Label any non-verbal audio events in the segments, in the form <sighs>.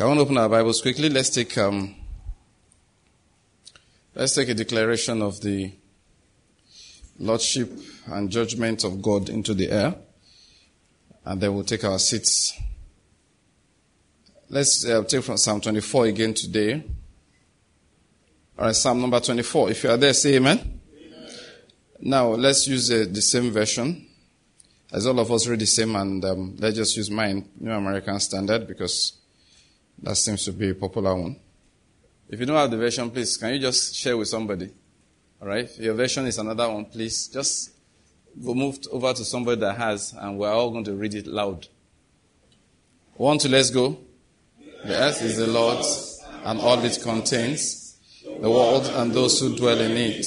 Can we open our Bibles quickly? Let's take um, let's take a declaration of the lordship and judgment of God into the air, and then we'll take our seats. Let's uh, take from Psalm 24 again today. All right, Psalm number 24. If you are there, say amen. amen. Now let's use uh, the same version. As all of us read the same, and um, let's just use mine, New American Standard, because that seems to be a popular one. If you don't have the version, please, can you just share with somebody? All right? If your version is another one, please just go move over to somebody that has, and we're all going to read it loud. One, two, let's go. The earth is the Lord's, and all it contains, the world and those who dwell in it.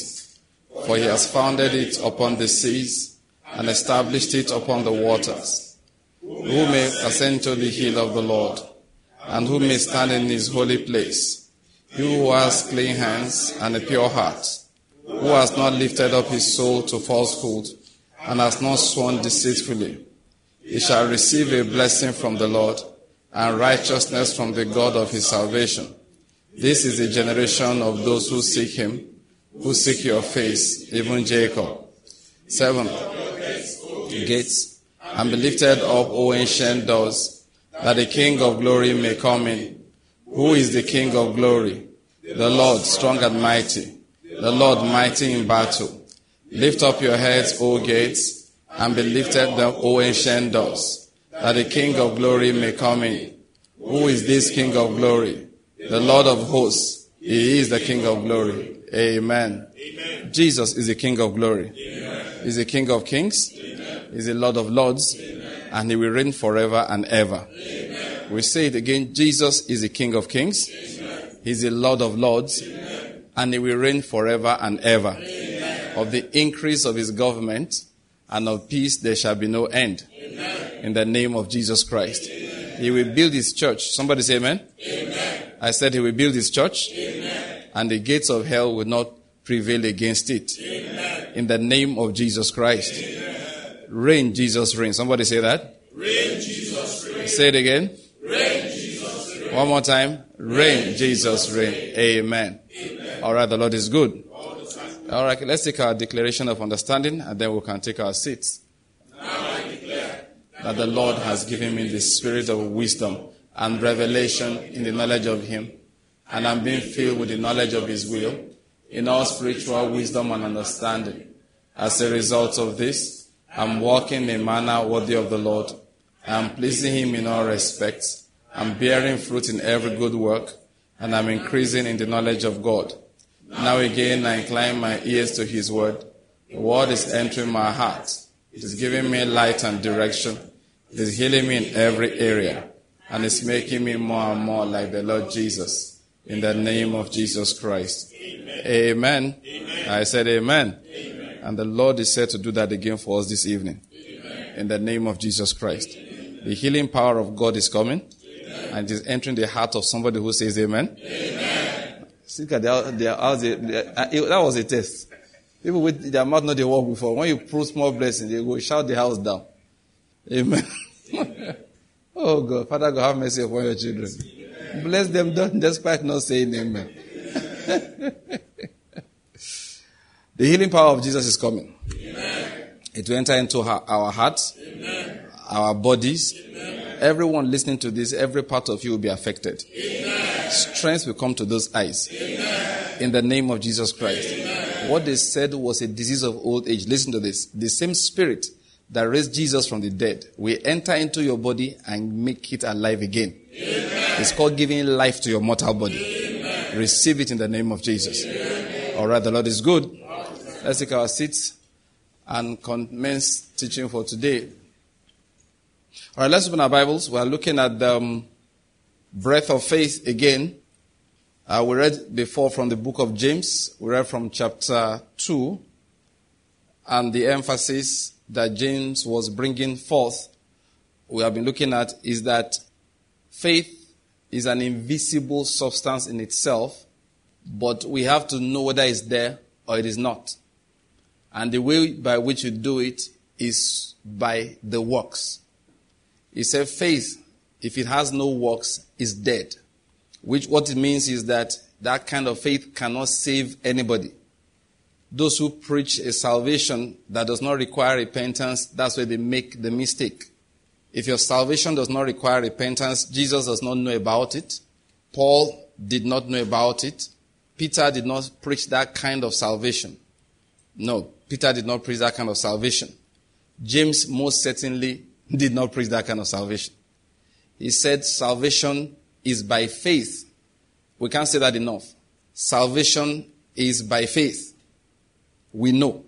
For he has founded it upon the seas and established it upon the waters. Who may ascend to the hill of the Lord, and who may stand in his holy place? He who has clean hands and a pure heart, who has not lifted up his soul to falsehood, and has not sworn deceitfully. He shall receive a blessing from the Lord, and righteousness from the God of his salvation. This is the generation of those who seek him, who seek your face, even Jacob. Seven gates, and be lifted up, O ancient doors, that the King of glory may come in. Who is the King of glory? The Lord, strong and mighty, the Lord mighty in battle. Lift up your heads, O gates, and be lifted up, O ancient doors, that the King of glory may come in. Who is this King of glory? The Lord of hosts. He is the King of glory. Amen. Amen. Jesus is the King of glory. Amen. He's the King of kings. He's the Lord of Lords, Amen. And He will reign forever and ever. Amen. We say it again Jesus is the King of Kings, Amen. He's the Lord of Lords, and He will reign forever and ever. Of the increase of His government and of peace there shall be no end. In the name of Jesus Christ. He will build His church. Somebody say amen. I said He will build His church, and the gates of hell will not prevail against it. In the name of Jesus Christ. Reign, Jesus, reign. Somebody say that. Reign, Jesus, reign. Say it again. Reign, Jesus, reign. One more time. Reign, reign Jesus, reign. Amen. Amen. All right, the Lord is good. All, All right, let's take our declaration of understanding and then we can take our seats. Now I declare that the Lord has given me the spirit of wisdom and revelation in the knowledge of Him, and I'm being filled with the knowledge of His will in all spiritual wisdom and understanding. As a result of this, I'm walking in a manner worthy of the Lord. I'm pleasing Him in all respects. I'm bearing fruit in every good work, and I'm increasing in the knowledge of God. Now again, I incline my ears to His word. The word is entering my heart. It is giving me light and direction. It is healing me in every area, and it's making me more and more like the Lord Jesus. In the name of Jesus Christ. Amen. Amen. amen. I said amen. amen. And the Lord is said to do that again for us this evening. Amen. In the name of Jesus Christ. Amen. The healing power of God is coming. Amen. And it is entering the heart of somebody who says amen. Amen. See, their, their, uh, that was a test. People with their mouth not they walk before. When you prove small blessing, they go shout the house down. Amen. <laughs> oh God, Father God, have mercy upon your children. Bless them despite not saying amen. <laughs> The healing power of Jesus is coming. Amen. It will enter into our hearts, Amen. our bodies. Amen. Everyone listening to this, every part of you will be affected. Amen. Strength will come to those eyes. In the name of Jesus Christ. What they said was a disease of old age. Listen to this. The same spirit that raised Jesus from the dead will enter into your body and make it alive again. It's called giving life to your mortal body. Receive it in the name of Jesus. All right, the Lord is good. Let's take our seats and commence teaching for today. All right, let's open our Bibles. We are looking at the um, breath of faith again. Uh, we read before from the book of James. We read from chapter 2. And the emphasis that James was bringing forth, we have been looking at, is that faith is an invisible substance in itself, but we have to know whether it's there or it is not. And the way by which you do it is by the works. He said faith, if it has no works, is dead. Which what it means is that that kind of faith cannot save anybody. Those who preach a salvation that does not require repentance, that's where they make the mistake. If your salvation does not require repentance, Jesus does not know about it. Paul did not know about it. Peter did not preach that kind of salvation. No, Peter did not preach that kind of salvation. James most certainly did not preach that kind of salvation. He said salvation is by faith. We can't say that enough. Salvation is by faith. We know.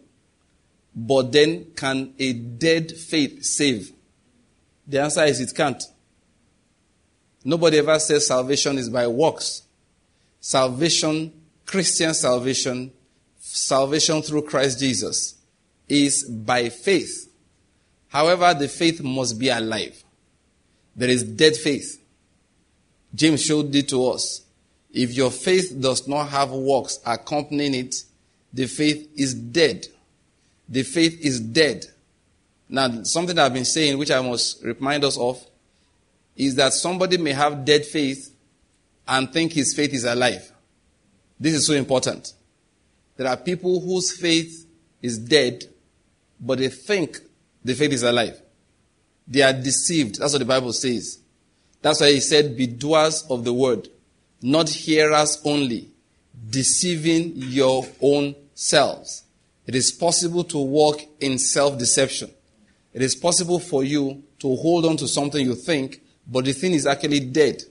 But then can a dead faith save? The answer is it can't. Nobody ever says salvation is by works. Salvation, Christian salvation, salvation through Christ Jesus is by faith. However, the faith must be alive. There is dead faith. James showed it to us. If your faith does not have works accompanying it, the faith is dead. The faith is dead. Now, something I've been saying, which I must remind us of, is that somebody may have dead faith and think his faith is alive. This is so important. There are people whose faith is dead, but they think the faith is alive. They are deceived. That's what the Bible says. That's why he said, Be doers of the word, not hearers only, deceiving your own selves. It is possible to walk in self deception. It is possible for you to hold on to something you think, but the thing is actually dead.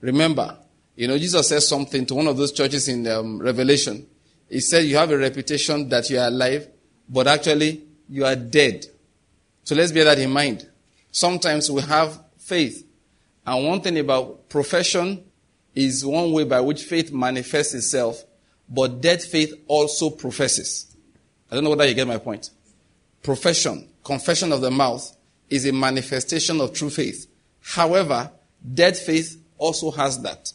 Remember, you know, Jesus says something to one of those churches in um, Revelation. He said, You have a reputation that you are alive, but actually you are dead. So let's bear that in mind. Sometimes we have faith. And one thing about profession is one way by which faith manifests itself, but dead faith also professes. I don't know whether you get my point. Profession, confession of the mouth, is a manifestation of true faith. However, dead faith also has that.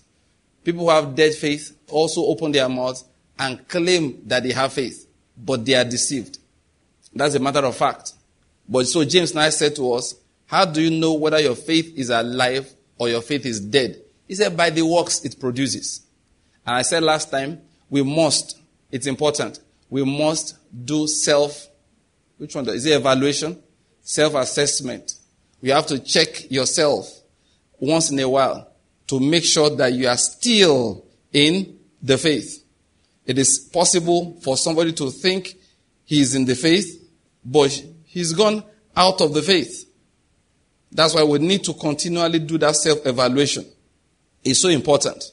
People who have dead faith also open their mouths and claim that they have faith, but they are deceived. That's a matter of fact. But so James now said to us, How do you know whether your faith is alive or your faith is dead? He said, By the works it produces. And I said last time, we must, it's important, we must do self, which one? Is it evaluation? Self assessment. You have to check yourself once in a while to make sure that you are still in the faith. It is possible for somebody to think he is in the faith, but he's gone out of the faith. That's why we need to continually do that self evaluation. It's so important.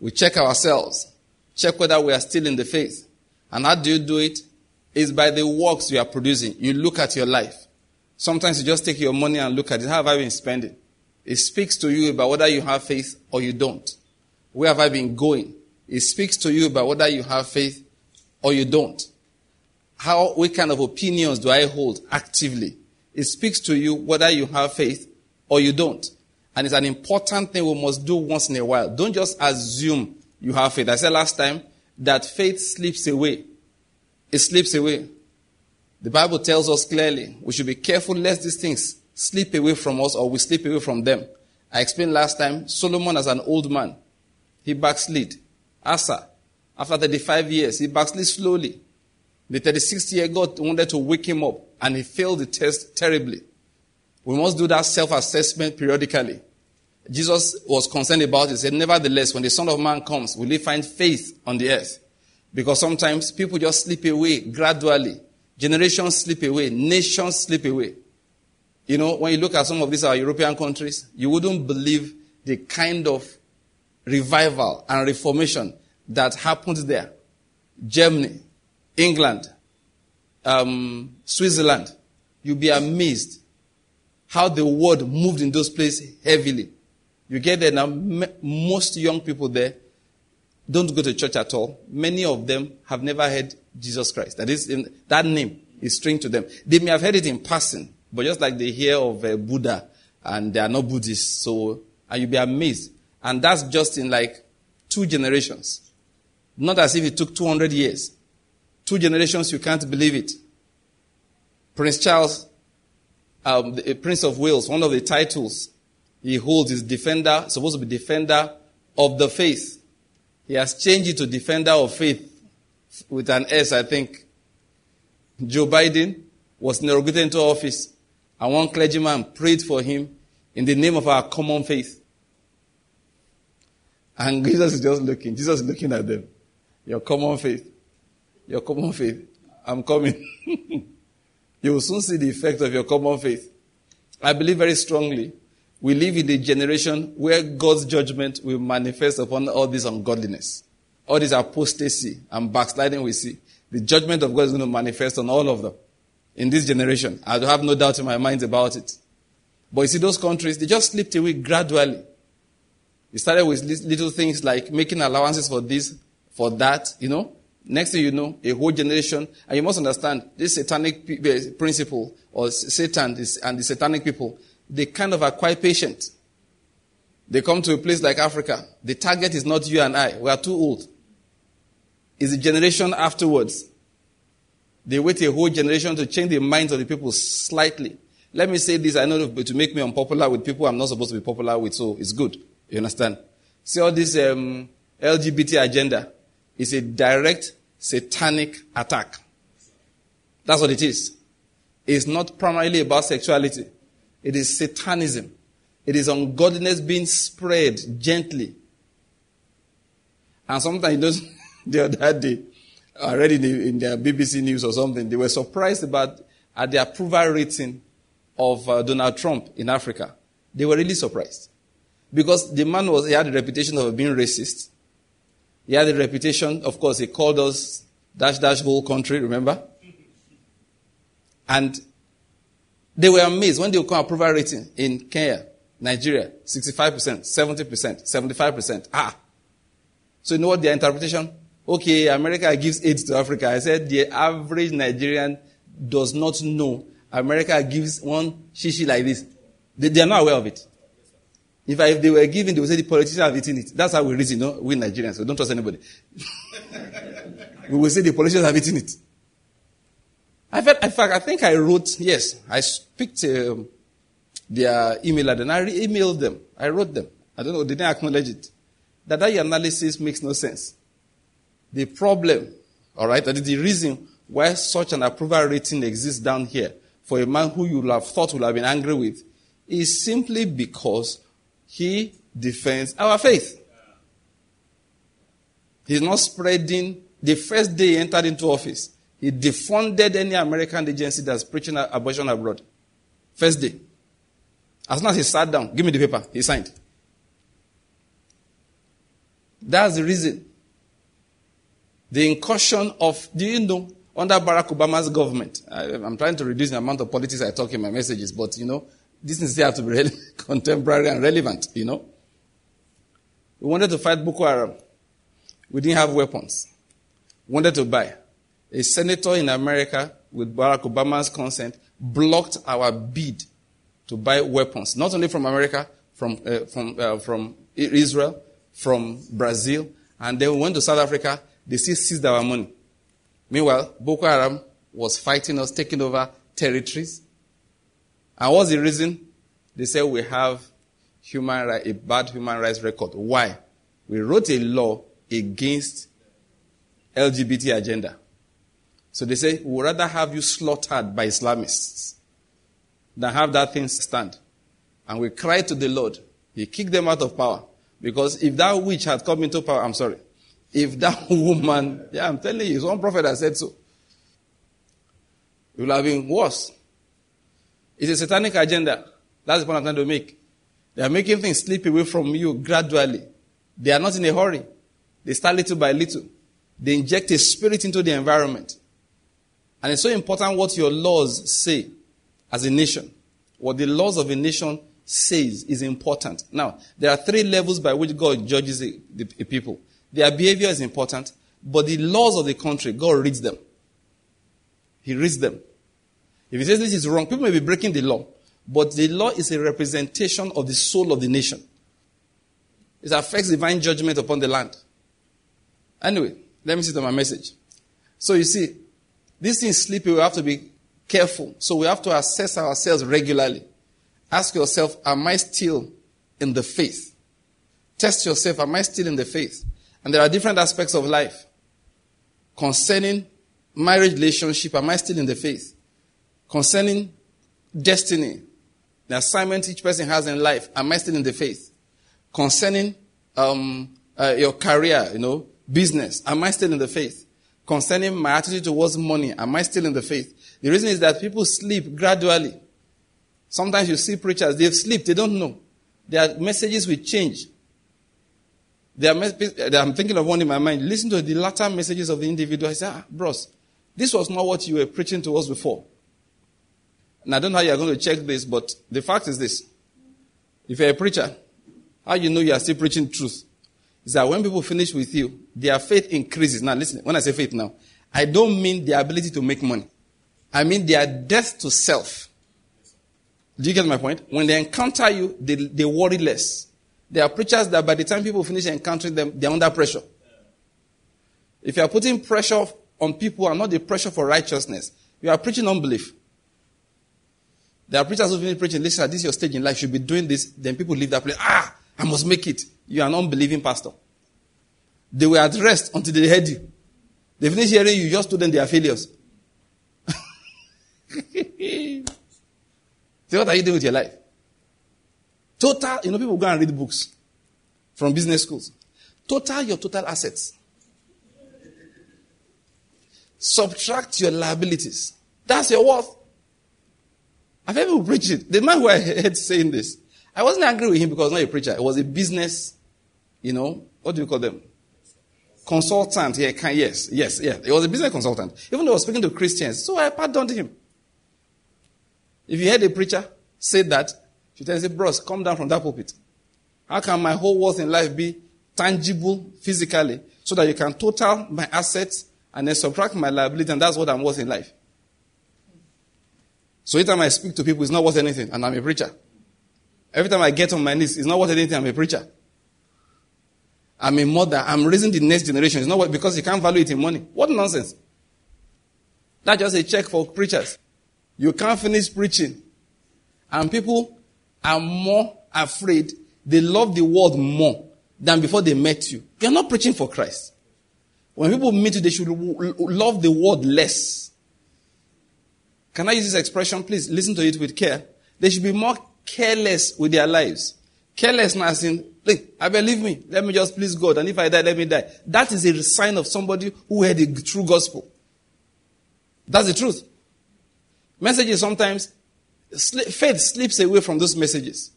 We check ourselves, check whether we are still in the faith. And how do you do it? Is by the works you are producing. You look at your life. Sometimes you just take your money and look at it. How have I been spending? It speaks to you about whether you have faith or you don't. Where have I been going? It speaks to you about whether you have faith or you don't. How, what kind of opinions do I hold actively? It speaks to you whether you have faith or you don't. And it's an important thing we must do once in a while. Don't just assume you have faith. I said last time that faith slips away. It slips away. The Bible tells us clearly we should be careful lest these things slip away from us or we slip away from them. I explained last time Solomon as an old man, he backslid. Asa, after 35 years, he backslid slowly. The 36th year, God wanted to wake him up and he failed the test terribly. We must do that self assessment periodically. Jesus was concerned about it. He said, Nevertheless, when the Son of Man comes, will he find faith on the earth? Because sometimes people just slip away gradually. Generations slip away. Nations slip away. You know, when you look at some of these our European countries, you wouldn't believe the kind of revival and reformation that happened there. Germany, England, um, Switzerland. You'll be amazed how the word moved in those places heavily. You get there now, most young people there don't go to church at all. Many of them have never heard Jesus Christ. That is, that name is strange to them. They may have heard it in passing, but just like they hear of uh, Buddha and they are not Buddhists, so, and you'll be amazed. And that's just in like two generations. Not as if it took 200 years. Two generations, you can't believe it. Prince Charles, um, the Prince of Wales, one of the titles he holds is defender, supposed to be defender of the faith. He has changed it to defender of faith with an S, I think. Joe Biden was inaugurated into office, and one clergyman prayed for him in the name of our common faith. And <laughs> Jesus is just looking. Jesus is looking at them. Your common faith. Your common faith. I'm coming. <laughs> you will soon see the effect of your common faith. I believe very strongly we live in a generation where God's judgment will manifest upon all this ungodliness, all this apostasy and backsliding we see. The judgment of God is going to manifest on all of them in this generation. I have no doubt in my mind about it. But you see, those countries, they just slipped away gradually. We started with little things like making allowances for this, for that, you know. Next thing you know, a whole generation, and you must understand this satanic eh, principle or Satan and the satanic people, they kind of are quite patient. They come to a place like Africa. The target is not you and I. We are too old. It's the generation afterwards. They wait a whole generation to change the minds of the people slightly. Let me say this, I know to make me unpopular with people I'm not supposed to be popular with, so it's good. You understand? See all this um, LGBT agenda is a direct satanic attack. That's what it is. It's not primarily about sexuality. It is satanism. It is ungodliness being spread gently. And sometimes, know, <laughs> the other day, I read in, the, in their BBC News or something, they were surprised about at the approval rating of uh, Donald Trump in Africa. They were really surprised. Because the man was, he had a reputation of being racist. He had a reputation, of course, he called us dash dash whole country, remember? And they were amazed when they would come approval rating in Kenya, Nigeria, 65%, 70%, 75%. Ah. So you know what their interpretation? Okay, America gives aid to Africa. I said the average Nigerian does not know America gives one shishi like this. They, they are not aware of it. If, I, if they were given, they would say the politicians have eaten it. That's how we reason, no? We Nigerians, so don't trust anybody. <laughs> we will say the politicians have eaten it. I felt, in fact, I think I wrote, yes, I picked um, their email and I re- emailed them. I wrote them. I don't know, they didn't acknowledge it. That that analysis makes no sense. The problem, alright, that is the reason why such an approval rating exists down here for a man who you would have thought would have been angry with is simply because he defends our faith. He's not spreading the first day he entered into office. He defunded any American agency that's preaching abortion abroad. First day. As soon as he sat down, give me the paper, he signed. That's the reason. The incursion of, do you know, under Barack Obama's government, I, am trying to reduce the amount of politics I talk in my messages, but you know, this things have to be really <laughs> contemporary and relevant, you know. We wanted to fight Boko Haram. We didn't have weapons. We wanted to buy. A senator in America, with Barack Obama's consent, blocked our bid to buy weapons, not only from America, from, uh, from, uh, from Israel, from Brazil, and then we went to South Africa, they still seized our money. Meanwhile, Boko Haram was fighting us, taking over territories. And what's the reason? They said we have human right, a bad human rights record. Why? We wrote a law against LGBT agenda. So they say, we would rather have you slaughtered by Islamists than have that thing stand. And we cried to the Lord. He kicked them out of power. Because if that witch had come into power, I'm sorry, if that <laughs> woman, yeah, I'm telling you, it's one prophet that said so. It would have been worse. It's a satanic agenda. That's the point I'm trying to make. They are making things slip away from you gradually. They are not in a hurry. They start little by little. They inject a spirit into the environment. And it's so important what your laws say as a nation. What the laws of a nation says is important. Now, there are three levels by which God judges a, a people. Their behavior is important, but the laws of the country, God reads them. He reads them. If he says this is wrong, people may be breaking the law, but the law is a representation of the soul of the nation. It affects divine judgment upon the land. Anyway, let me see to my message. So you see, these things slip We have to be careful. So we have to assess ourselves regularly. Ask yourself, am I still in the faith? Test yourself. Am I still in the faith? And there are different aspects of life. Concerning marriage relationship, am I still in the faith? Concerning destiny, the assignment each person has in life, am I still in the faith? Concerning um, uh, your career, you know, business, am I still in the faith? Concerning my attitude towards money, am I still in the faith? The reason is that people sleep gradually. Sometimes you see preachers, they sleep, they don't know. Their messages will change. Are, I'm thinking of one in my mind. Listen to the latter messages of the individual. I say, ah, bros, this was not what you were preaching to us before. And I don't know how you're going to check this, but the fact is this. If you're a preacher, how you know you are still preaching truth? Is that when people finish with you, their faith increases. Now listen, when I say faith now, I don't mean their ability to make money. I mean their death to self. Do you get my point? When they encounter you, they, they worry less. There are preachers that by the time people finish encountering them, they're under pressure. If you are putting pressure on people and not the pressure for righteousness, you are preaching unbelief. There are preachers who finish preaching, listen, at this is your stage in life, you should be doing this, then people leave that place. Ah, I must make it. You are an unbelieving pastor. They were at rest until they heard you. They finish hearing you, just told them they are failures. <laughs> so what are you doing with your life? Total, you know, people go and read books from business schools. Total your total assets. Subtract your liabilities. That's your worth. I've ever preached it. The man who I heard saying this, I wasn't angry with him because not a preacher. It was a business, you know, what do you call them? Consultant. Yeah, can, yes, yes, yeah. It was a business consultant. Even though I was speaking to Christians. So I pardoned him. If you heard a preacher say that, she tells you, bros, come down from that pulpit. How can my whole worth in life be tangible physically so that you can total my assets and then subtract my liability and that's what I'm worth in life? So every time I speak to people, it's not worth anything and I'm a preacher. Every time I get on my knees, it's not worth anything, I'm a preacher. I'm a mother, I'm raising the next generation. It's not worth, because you can't value it in money. What nonsense. That's just a check for preachers. You can't finish preaching. And people are more afraid, they love the world more than before they met you. You're not preaching for Christ. When people meet you, they should love the world less. Can I use this expression? Please listen to it with care. They should be more careless with their lives. Carelessness in, look, I believe me. Let me just please God. And if I die, let me die. That is a sign of somebody who heard the true gospel. That's the truth. Messages sometimes faith slips away from those messages.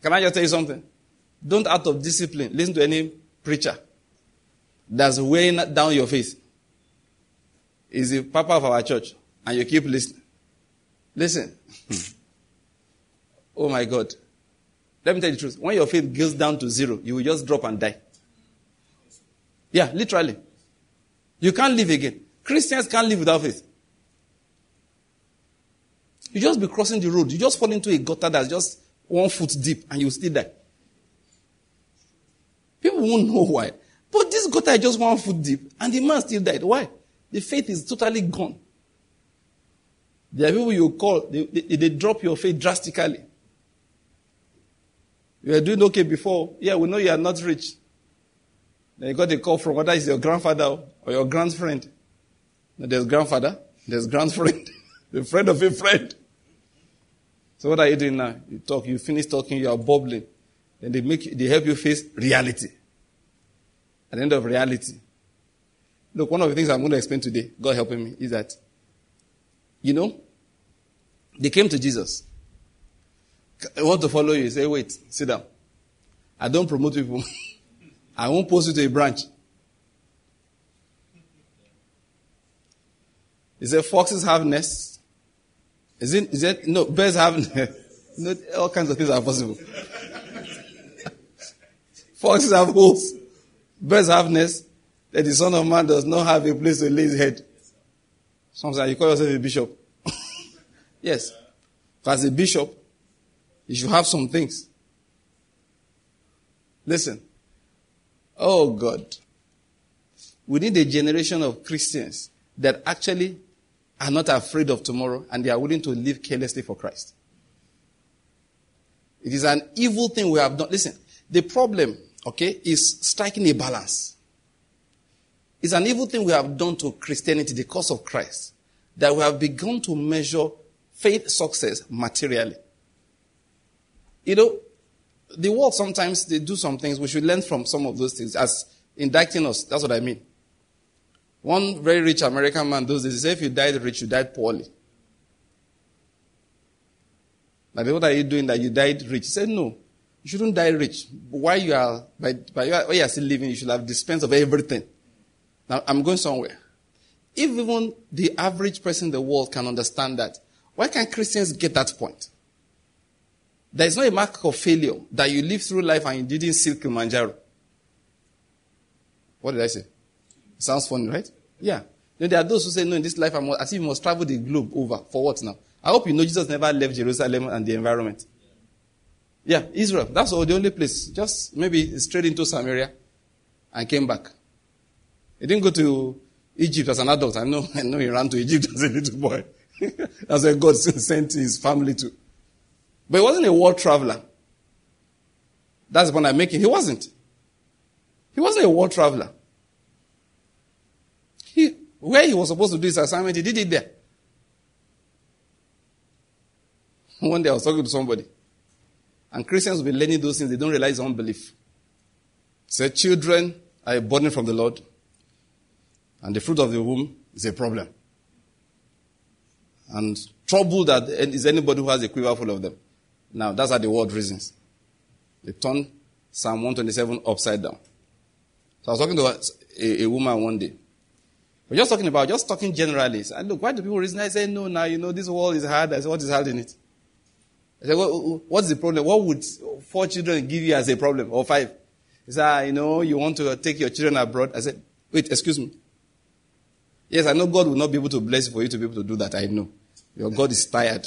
Can I just tell you something? Don't, out of discipline, listen to any preacher that's weighing down your faith. Is the papa of our church, and you keep listening. Listen. <laughs> oh my God. Let me tell you the truth. When your faith goes down to zero, you will just drop and die. Yeah, literally. You can't live again. Christians can't live without faith. You just be crossing the road. You just fall into a gutter that's just one foot deep and you still die. People won't know why. But this gutter is just one foot deep and the man still died. Why? The faith is totally gone. There are people you call, they, they, they drop your faith drastically. You were doing okay before. Yeah, we know you are not rich. Then you got a call from whether it's your grandfather or your grandfriend. Now, there's grandfather, there's grandfriend, <laughs> the friend of a friend. So what are you doing now? You talk, you finish talking, you are bubbling. Then they make they help you face reality. At the end of reality. Look, one of the things I'm going to explain today, God helping me, is that, you know, they came to Jesus. I want to follow you. Say, wait, sit down. I don't promote people. <laughs> I won't post you to a branch. He said, foxes have nests, is it, is it, no, bears have, <laughs> no, all kinds of things are possible. <laughs> Foxes have holes. Birds have nests. That the Son of Man does not have a place to lay his head. Sometimes you call yourself a bishop. <laughs> yes. As a bishop, you should have some things. Listen. Oh God. We need a generation of Christians that actually are not afraid of tomorrow and they are willing to live carelessly for Christ. It is an evil thing we have done. Listen, The problem, okay, is striking a balance. It's an evil thing we have done to Christianity, the cause of Christ, that we have begun to measure faith success materially. You know, the world sometimes they do some things. We should learn from some of those things as indicting us. That's what I mean. One very rich American man those days, he said, if you died rich, you died poorly. Like, what are you doing that you died rich? He said, no, you shouldn't die rich. While you are, by, by, while you are still living, you should have dispensed of everything. Now, I'm going somewhere. If even the average person in the world can understand that, why can't Christians get that point? There is not a mark of failure that you live through life and you didn't see Kilimanjaro. What did I say? Sounds funny, right? Yeah. Then there are those who say, no, in this life, I must, as if you must travel the globe over. For what now? I hope you know Jesus never left Jerusalem and the environment. Yeah, Israel. That's all the only place. Just maybe straight into Samaria and came back. He didn't go to Egypt as an adult. I know, I know he ran to Egypt <laughs> as a little boy. <laughs> That's where God <laughs> sent his family to. But he wasn't a world traveler. That's the point I'm making. He wasn't. He wasn't a world traveler. He, where he was supposed to do his assignment, he did it there. One day I was talking to somebody, and Christians will be learning those things, they don't realize unbelief. Said, children are a from the Lord, and the fruit of the womb is a problem. And trouble that is anybody who has a quiver full of them. Now, that's how the world reasons. They turn Psalm 127 upside down. So I was talking to a, a, woman one day. We're just talking about, just talking generally. I look, why do people reason? I say, no, now, you know, this world is hard. I said, what is hard in it? I said, what, what's the problem? What would four children give you as a problem? Or five? He said, ah, you know, you want to take your children abroad. I said, wait, excuse me. Yes, I know God will not be able to bless you for you to be able to do that. I know. Your God is tired.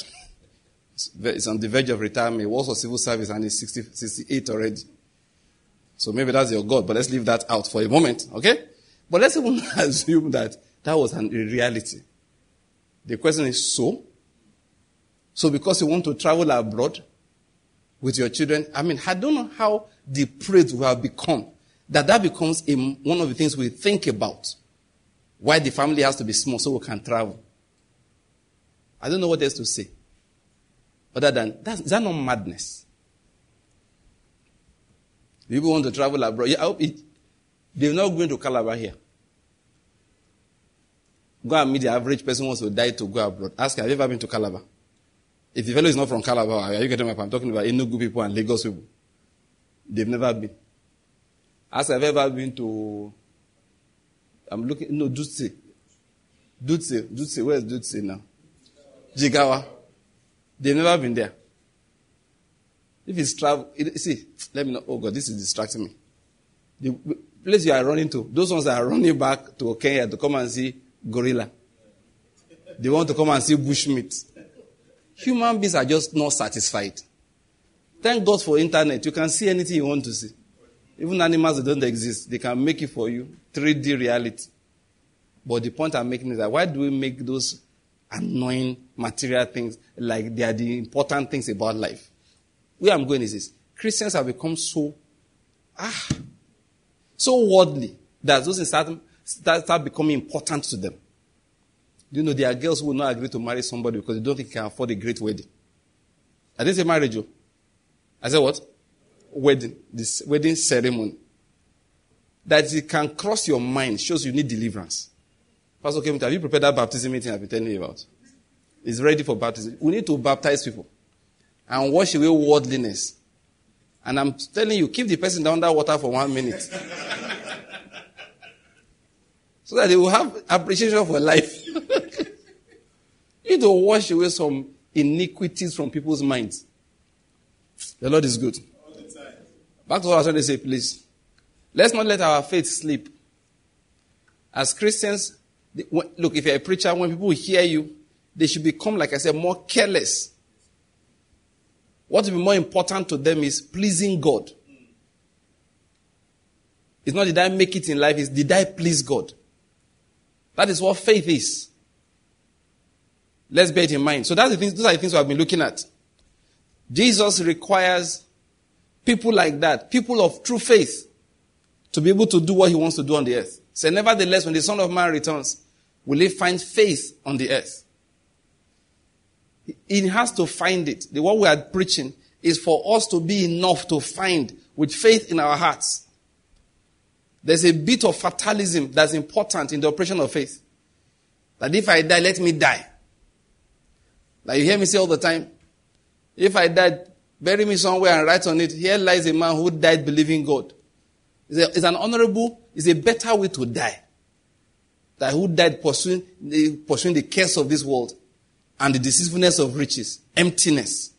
It's on the verge of retirement. He works for civil service and he's 60, 68 already. So maybe that's your God, but let's leave that out for a moment, okay? But let's even <laughs> assume that that was an, reality. The question is, so? So because you want to travel abroad with your children, I mean, I don't know how depraved we have become that that becomes a, one of the things we think about. Why the family has to be small so we can travel. I don't know what else to say. Other than, that, is that not madness? People want to travel abroad. Yeah, I hope it, they're not going to Calabar here. Go and meet the average person who wants to die to go abroad. Ask, have you ever been to Calabar? If the fellow is not from Calabar, are you getting my point? I'm talking about Enugu people and Lagos people. They've never been. Ask, have you ever been to, I'm looking, no, Dutse. Dutse, Dutse, where is Dutse now? Jigawa. They've never been there. If it's travel, it, see, let me know. Oh God, this is distracting me. The place you are running to, those ones that are running back to Kenya to come and see gorilla. They want to come and see bushmeat. Human beings are just not satisfied. Thank God for internet. You can see anything you want to see. Even animals that don't exist, they can make it for you. 3D reality. But the point I'm making is that why do we make those annoying material things like they are the important things about life? Where I'm going is this. Christians have become so, ah, so worldly that those things start, start, start becoming important to them. You know there are girls who will not agree to marry somebody because they don't think they can afford a great wedding? I didn't say marriage. Oh. I said what? Wedding. This wedding ceremony. That it can cross your mind shows you need deliverance. Pastor Kevin, have you prepared that baptism meeting I've been telling you about? It's ready for baptism. We need to baptize people and wash away worldliness. And I'm telling you, keep the person down under water for one minute. <laughs> so that they will have appreciation for life. <laughs> you to wash away some iniquities from people's minds. The Lord is good. Back to what I was trying to say, please. Let's not let our faith sleep. As Christians, look, if you're a preacher, when people hear you, they should become, like I said, more careless. What will be more important to them is pleasing God. It's not did I make it in life, it's did I please God? That is what faith is. Let's bear it in mind. So that's the things, those are the things we have been looking at. Jesus requires People like that, people of true faith, to be able to do what he wants to do on the earth. Say, nevertheless, when the Son of Man returns, will he find faith on the earth? He has to find it. The one we are preaching is for us to be enough to find with faith in our hearts. There's a bit of fatalism that's important in the operation of faith. That if I die, let me die. Like you hear me say all the time, if I die, bury me somewhere and write on it, here lies a man who died believing God. It's, a, it's an honorable, it's a better way to die. That who died pursuing the, pursuing the cares of this world and the deceitfulness of riches, emptiness.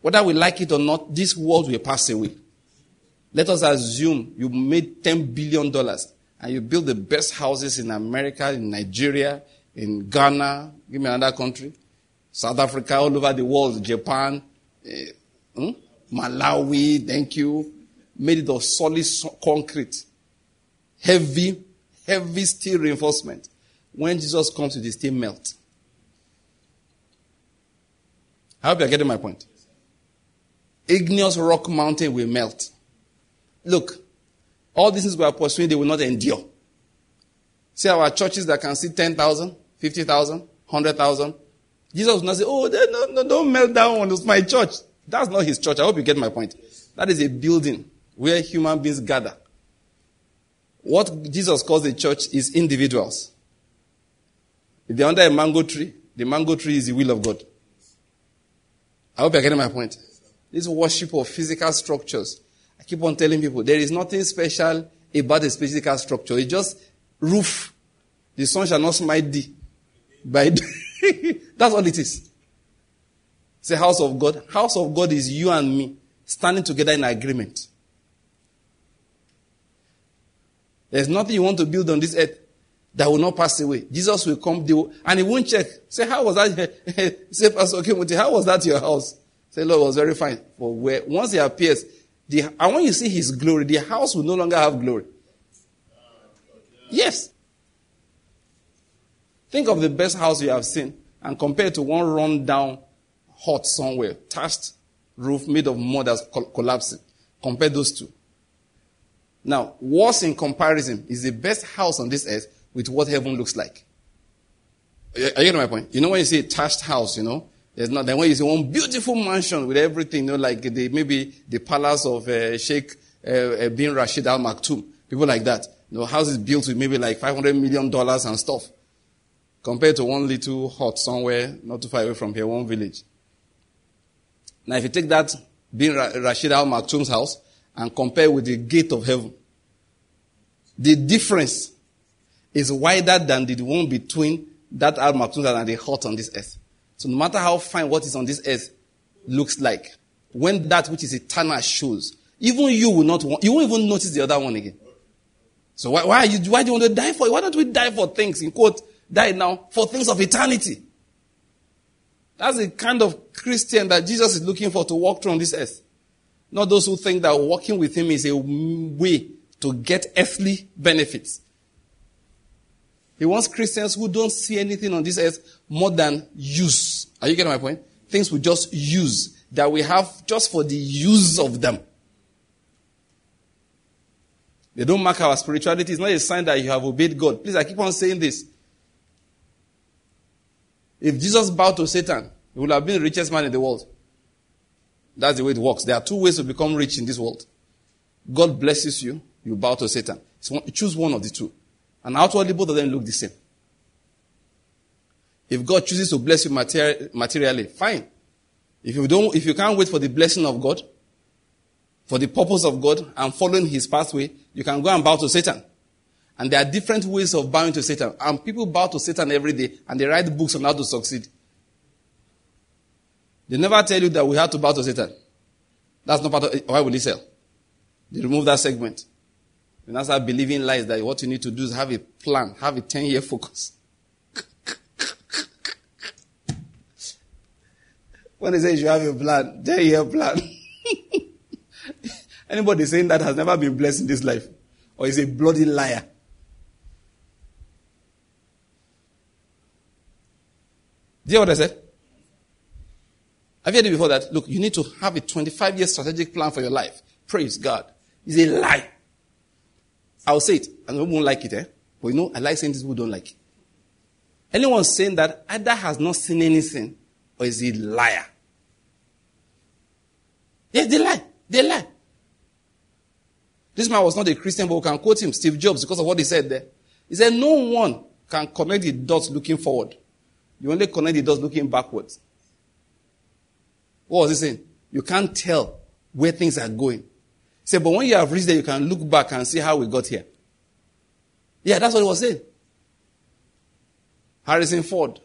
Whether we like it or not, this world will pass away. Let us assume you made $10 billion and you build the best houses in America, in Nigeria, in Ghana, give me another country, South Africa, all over the world, Japan, eh, hmm? Malawi, thank you. Made it of solid concrete. Heavy, heavy steel reinforcement. When Jesus comes, it will still melt. I hope you're getting my point. Igneous rock mountain will melt. Look, all these things we are pursuing, they will not endure. See our churches that can see 10,000, 50,000, 100,000. Jesus will not say, oh, no, no, don't melt down on my church. That's not his church. I hope you get my point. That is a building where human beings gather. What Jesus calls a church is individuals. If they're under a mango tree, the mango tree is the will of God. I hope you're getting my point. This worship of physical structures. I keep on telling people there is nothing special about a physical structure. It's just roof. The sun shall not smite thee. By <laughs> That's all it is. It's a house of God. House of God is you and me standing together in agreement. There's nothing you want to build on this earth that will not pass away. Jesus will come will, and he won't check. Say, how was that? <laughs> Say, Pastor Kimothy, how was that your house? Say, Lord, was very fine. For where, once he appears, the, and when you see his glory, the house will no longer have glory. Yes. Think of the best house you have seen and compare it to one run down hut somewhere, thatched roof made of mud that's collapsing. Compare those two. Now, worse in comparison is the best house on this earth with what heaven looks like. Are you getting my point? You know when you a thatched house, you know, there's not, then when you see one beautiful mansion with everything, you know, like the, maybe the palace of uh, Sheikh uh, bin Rashid Al Maktoum, people like that. You know, houses built with maybe like 500 million dollars and stuff. Compared to one little hut somewhere, not too far away from here, one village. Now if you take that bin Rashid Al Maktoum's house and compare with the gate of heaven, the difference is wider than the one between that Al Maktoum and the hut on this earth. So no matter how fine what is on this earth looks like, when that which is eternal shows, even you will not want, you won't even notice the other one again. So why, why, you, why do you want to die for? it? Why don't we die for things, in quote, die now, for things of eternity? That's the kind of Christian that Jesus is looking for to walk through on this earth. Not those who think that walking with him is a way to get earthly benefits. He wants Christians who don't see anything on this earth more than use. Are you getting my point? Things we just use that we have just for the use of them. They don't mark our spirituality. It's not a sign that you have obeyed God. Please, I keep on saying this. If Jesus bowed to Satan, he would have been the richest man in the world. That's the way it works. There are two ways to become rich in this world. God blesses you, you bow to Satan. So choose one of the two. And outwardly, both of them look the same. If God chooses to bless you materially, fine. If you don't, if you can't wait for the blessing of God, for the purpose of God and following his pathway, you can go and bow to Satan. And there are different ways of bowing to Satan. And people bow to Satan every day and they write books on how to succeed. They never tell you that we have to to Satan. That's not part of why will he sell? They remove that segment. You now start believing lies that what you need to do is have a plan, have a 10 year focus. <laughs> when they say you have a plan, 10 year plan. <laughs> Anybody saying that has never been blessed in this life or is a bloody liar. Do you hear what I said? You heard it before that? Look, you need to have a 25 year strategic plan for your life. Praise God. It's a lie. I'll say it, and people won't like it, eh? But you know, I like saying this, people don't like it. Anyone saying that either has not seen anything or is a liar. Yes, they lie. They lie. This man was not a Christian, but we can quote him, Steve Jobs, because of what he said there. He said, No one can connect the dots looking forward. You only connect the dots looking backwards. What was he saying? You can't tell where things are going. He said, But when you have reached there, you can look back and see how we got here. Yeah, that's what he was saying. Harrison Ford.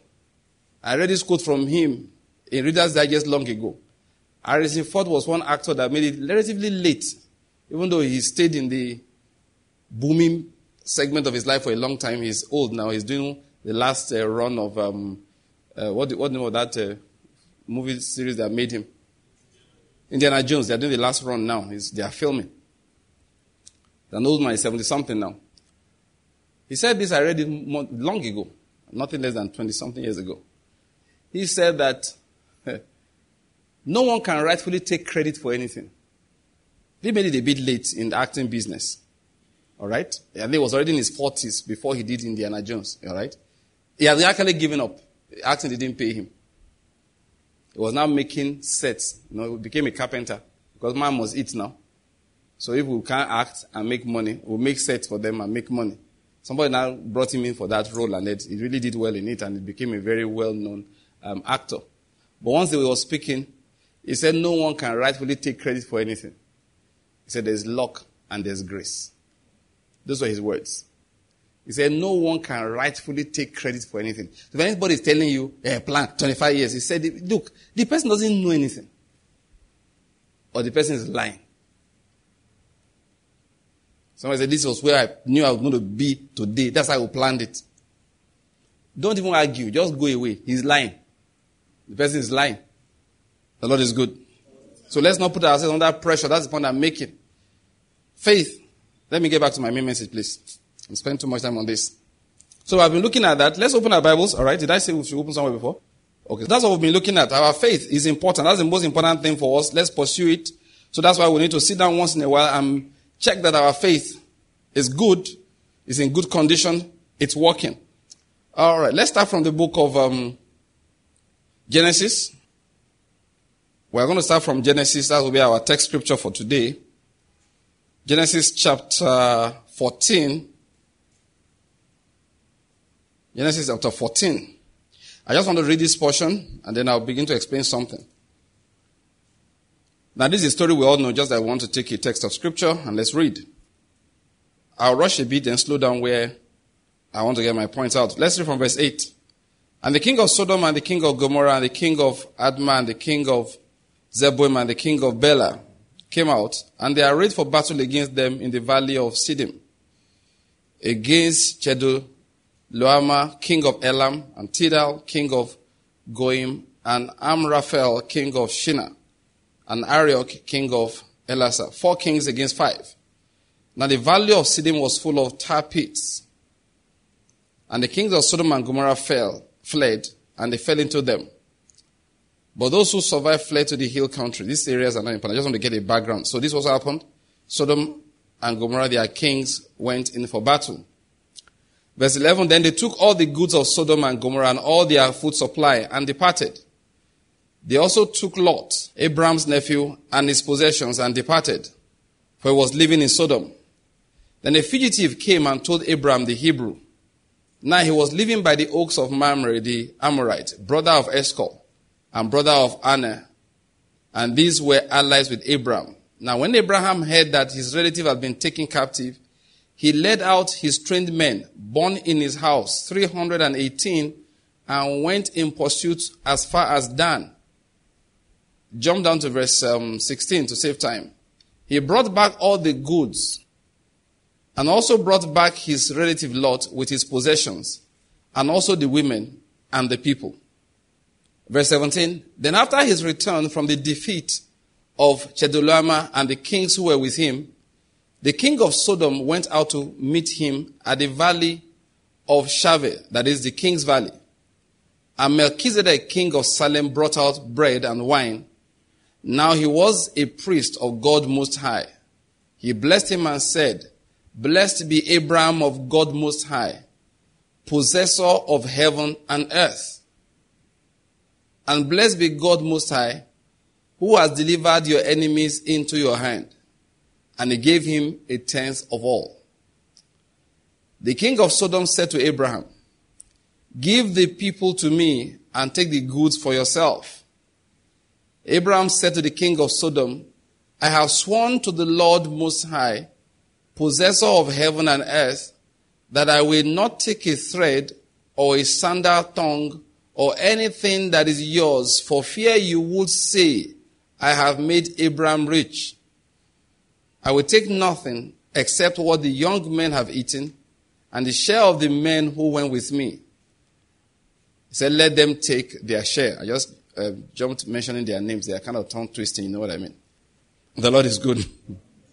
I read this quote from him in Reader's Digest long ago. Harrison Ford was one actor that made it relatively late, even though he stayed in the booming segment of his life for a long time. He's old now. He's doing the last uh, run of um, uh, what what name of that uh, movie series that made him? Indiana Jones. They're doing the last run now. They are filming. An old man, is seventy something now. He said this. I read it long ago, nothing less than twenty something years ago. He said that <laughs> no one can rightfully take credit for anything. He made it a bit late in the acting business. All right? And he was already in his 40s before he did Indiana Jones. All right? He had actually given up. Acting didn't pay him. He was now making sets. You know, he became a carpenter because man must eat now. So if we can't act and make money, we'll make sets for them and make money. Somebody now brought him in for that role and it, he really did well in it and he became a very well-known um, actor. But once he was speaking, he said no one can rightfully take credit for anything. He said there's luck and there's grace. Those were his words. He said, No one can rightfully take credit for anything. So if anybody is telling you, a eh, plan, 25 years, he said, Look, the person doesn't know anything. Or the person is lying. Somebody said, This was where I knew I was going to be today. That's how I planned it. Don't even argue. Just go away. He's lying. The person is lying. The Lord is good. So let's not put ourselves under pressure. That's the point I'm making. Faith. Let me get back to my main message, please. I'm spending too much time on this. So I've been looking at that. Let's open our Bibles. All right. Did I say we should open somewhere before? Okay. That's what we've been looking at. Our faith is important. That's the most important thing for us. Let's pursue it. So that's why we need to sit down once in a while and check that our faith is good, is in good condition, it's working. All right. Let's start from the book of um, Genesis. We're going to start from Genesis. That will be our text scripture for today. Genesis chapter 14. Genesis chapter 14. I just want to read this portion and then I'll begin to explain something. Now, this is a story we all know, just I want to take a text of scripture and let's read. I'll rush a bit and slow down where I want to get my points out. Let's read from verse 8. And the king of Sodom and the king of Gomorrah and the king of Admah and the king of Zeboim and the king of Bela came out, and they arrayed for battle against them in the valley of Siddim, against Chedorlaomer, king of Elam, and Tidal, king of Goim, and Amraphel, king of Shinar, and Arioch, king of Ellasar. Four kings against five. Now the valley of Siddim was full of tar pits, and the kings of Sodom and Gomorrah fell, fled, and they fell into them. But those who survived fled to the hill country. These areas are not important. I just want to get a background. So this was what happened. Sodom and Gomorrah, their kings, went in for battle. Verse 11, then they took all the goods of Sodom and Gomorrah and all their food supply and departed. They also took Lot, Abraham's nephew, and his possessions and departed, for he was living in Sodom. Then a fugitive came and told Abraham the Hebrew. Now he was living by the oaks of Mamre, the Amorite, brother of Eshcol and brother of Aner. And these were allies with Abraham. Now, when Abraham heard that his relative had been taken captive, he led out his trained men, born in his house, 318, and went in pursuit as far as Dan. Jump down to verse um, 16 to save time. He brought back all the goods and also brought back his relative Lot with his possessions and also the women and the people. Verse 17. Then after his return from the defeat of Chedorlaomer and the kings who were with him, the king of Sodom went out to meet him at the valley of Shaveh, that is the king's valley. And Melchizedek, king of Salem, brought out bread and wine. Now he was a priest of God Most High. He blessed him and said, Blessed be Abraham of God Most High, possessor of heaven and earth. And blessed be God Most High, who has delivered your enemies into your hand. And he gave him a tenth of all. The king of Sodom said to Abraham, Give the people to me and take the goods for yourself. Abraham said to the king of Sodom, I have sworn to the Lord Most High, possessor of heaven and earth, that I will not take a thread or a sandal tongue or anything that is yours for fear you would say, I have made Abraham rich. I will take nothing except what the young men have eaten and the share of the men who went with me. He said, let them take their share. I just uh, jumped mentioning their names. They are kind of tongue twisting. You know what I mean? The Lord is good.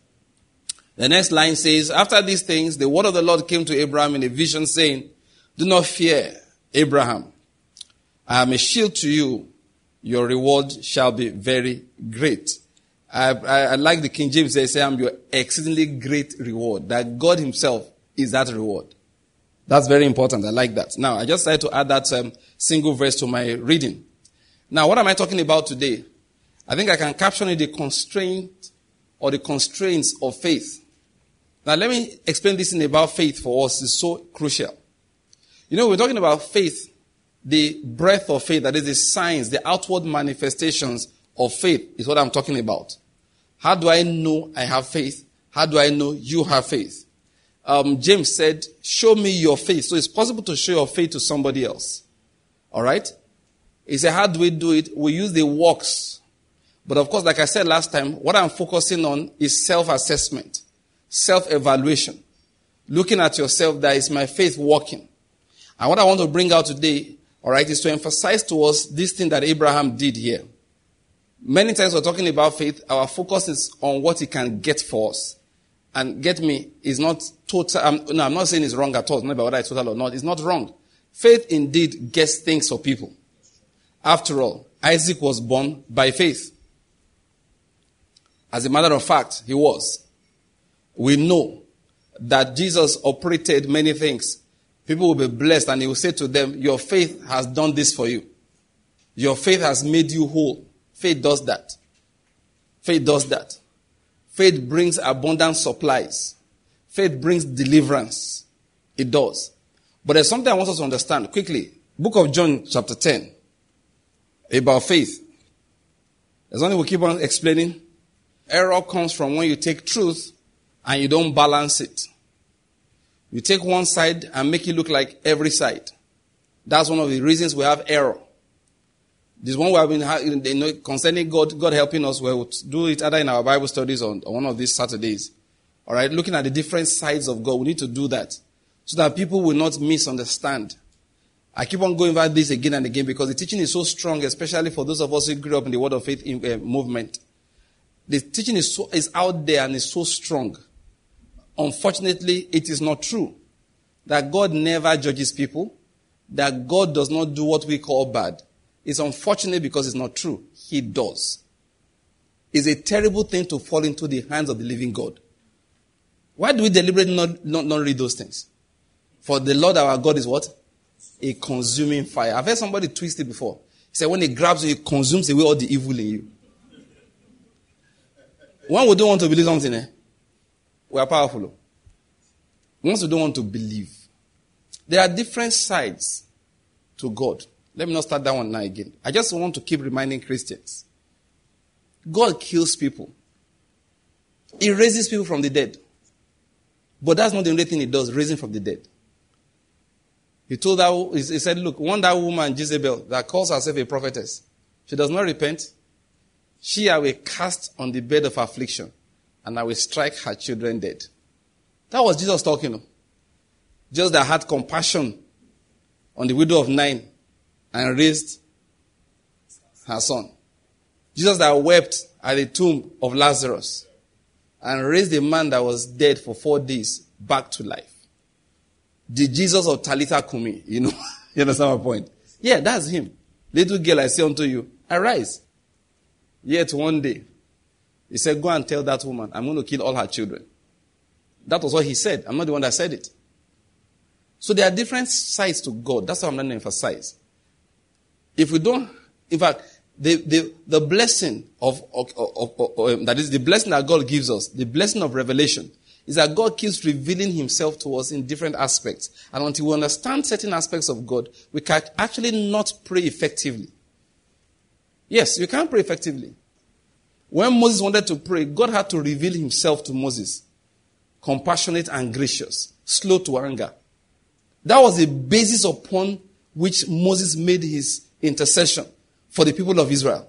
<laughs> the next line says, After these things, the word of the Lord came to Abraham in a vision saying, Do not fear, Abraham. I am a shield to you. Your reward shall be very great. I, I, I like the King James. They say, I'm your exceedingly great reward. That God himself is that reward. That's very important. I like that. Now, I just tried to add that um, single verse to my reading. Now, what am I talking about today? I think I can caption it the constraint or the constraints of faith. Now, let me explain this thing about faith for us. It's so crucial. You know, we're talking about faith, the breadth of faith, that is the signs, the outward manifestations of faith is what I'm talking about. How do I know I have faith? How do I know you have faith? um, James said, Show me your faith. So it's possible to show your faith to somebody else. All right? He said, How do we do it? We use the works. But of course, like I said last time, what I'm focusing on is self assessment, self evaluation. Looking at yourself, that is my faith working. And what I want to bring out today, all right, is to emphasize to us this thing that Abraham did here. Many times we're talking about faith, our focus is on what it can get for us. And get me, is not total. I'm, no, I'm not saying it's wrong at all. Not about whether it's total or not. It's not wrong. Faith indeed gets things for people. After all, Isaac was born by faith. As a matter of fact, he was. We know that Jesus operated many things. People will be blessed and he will say to them, Your faith has done this for you. Your faith has made you whole. Faith does that. Faith does that. Faith brings abundant supplies. Faith brings deliverance. It does. But there's something I want us to understand quickly. Book of John, chapter 10, about faith. There's something we keep on explaining. Error comes from when you take truth and you don't balance it. You take one side and make it look like every side. That's one of the reasons we have error. This one we have been you know, concerning God, God helping us. We'll do it either in our Bible studies on, on one of these Saturdays. All right, looking at the different sides of God, we need to do that so that people will not misunderstand. I keep on going over this again and again because the teaching is so strong, especially for those of us who grew up in the Word of Faith in, uh, movement. The teaching is so is out there and is so strong. Unfortunately, it is not true that God never judges people, that God does not do what we call bad. It's unfortunate because it's not true. He does. It's a terrible thing to fall into the hands of the living God. Why do we deliberately not, not, not read those things? For the Lord our God is what? A consuming fire. I've heard somebody twist it before. He said when he grabs you, he consumes away all the evil in you. When we don't want to believe something, eh? we are powerful. Once we don't want to believe, there are different sides to God. Let me not start that one now again. I just want to keep reminding Christians. God kills people. He raises people from the dead. But that's not the only thing he does, raising from the dead. He told that, he said, look, one that woman, Jezebel, that calls herself a prophetess, she does not repent. She I will cast on the bed of affliction, and I will strike her children dead. That was Jesus talking. Just that had compassion on the widow of Nain and raised her son. Jesus that wept at the tomb of Lazarus and raised a man that was dead for four days back to life. The Jesus of Talitha cumi, you know, <laughs> you understand my point? Yeah, that's him. Little girl, I say unto you, arise. Yet one day, he said, Go and tell that woman, I'm going to kill all her children. That was what he said. I'm not the one that said it. So there are different sides to God. That's what I'm going to emphasize. If we don't, in fact, the, the, the blessing of, of, of, of um, that is the blessing that God gives us, the blessing of revelation, is that God keeps revealing himself to us in different aspects. And until we understand certain aspects of God, we can actually not pray effectively. Yes, you can't pray effectively. When Moses wanted to pray, God had to reveal himself to Moses. Compassionate and gracious, slow to anger. That was the basis upon which Moses made his intercession for the people of Israel.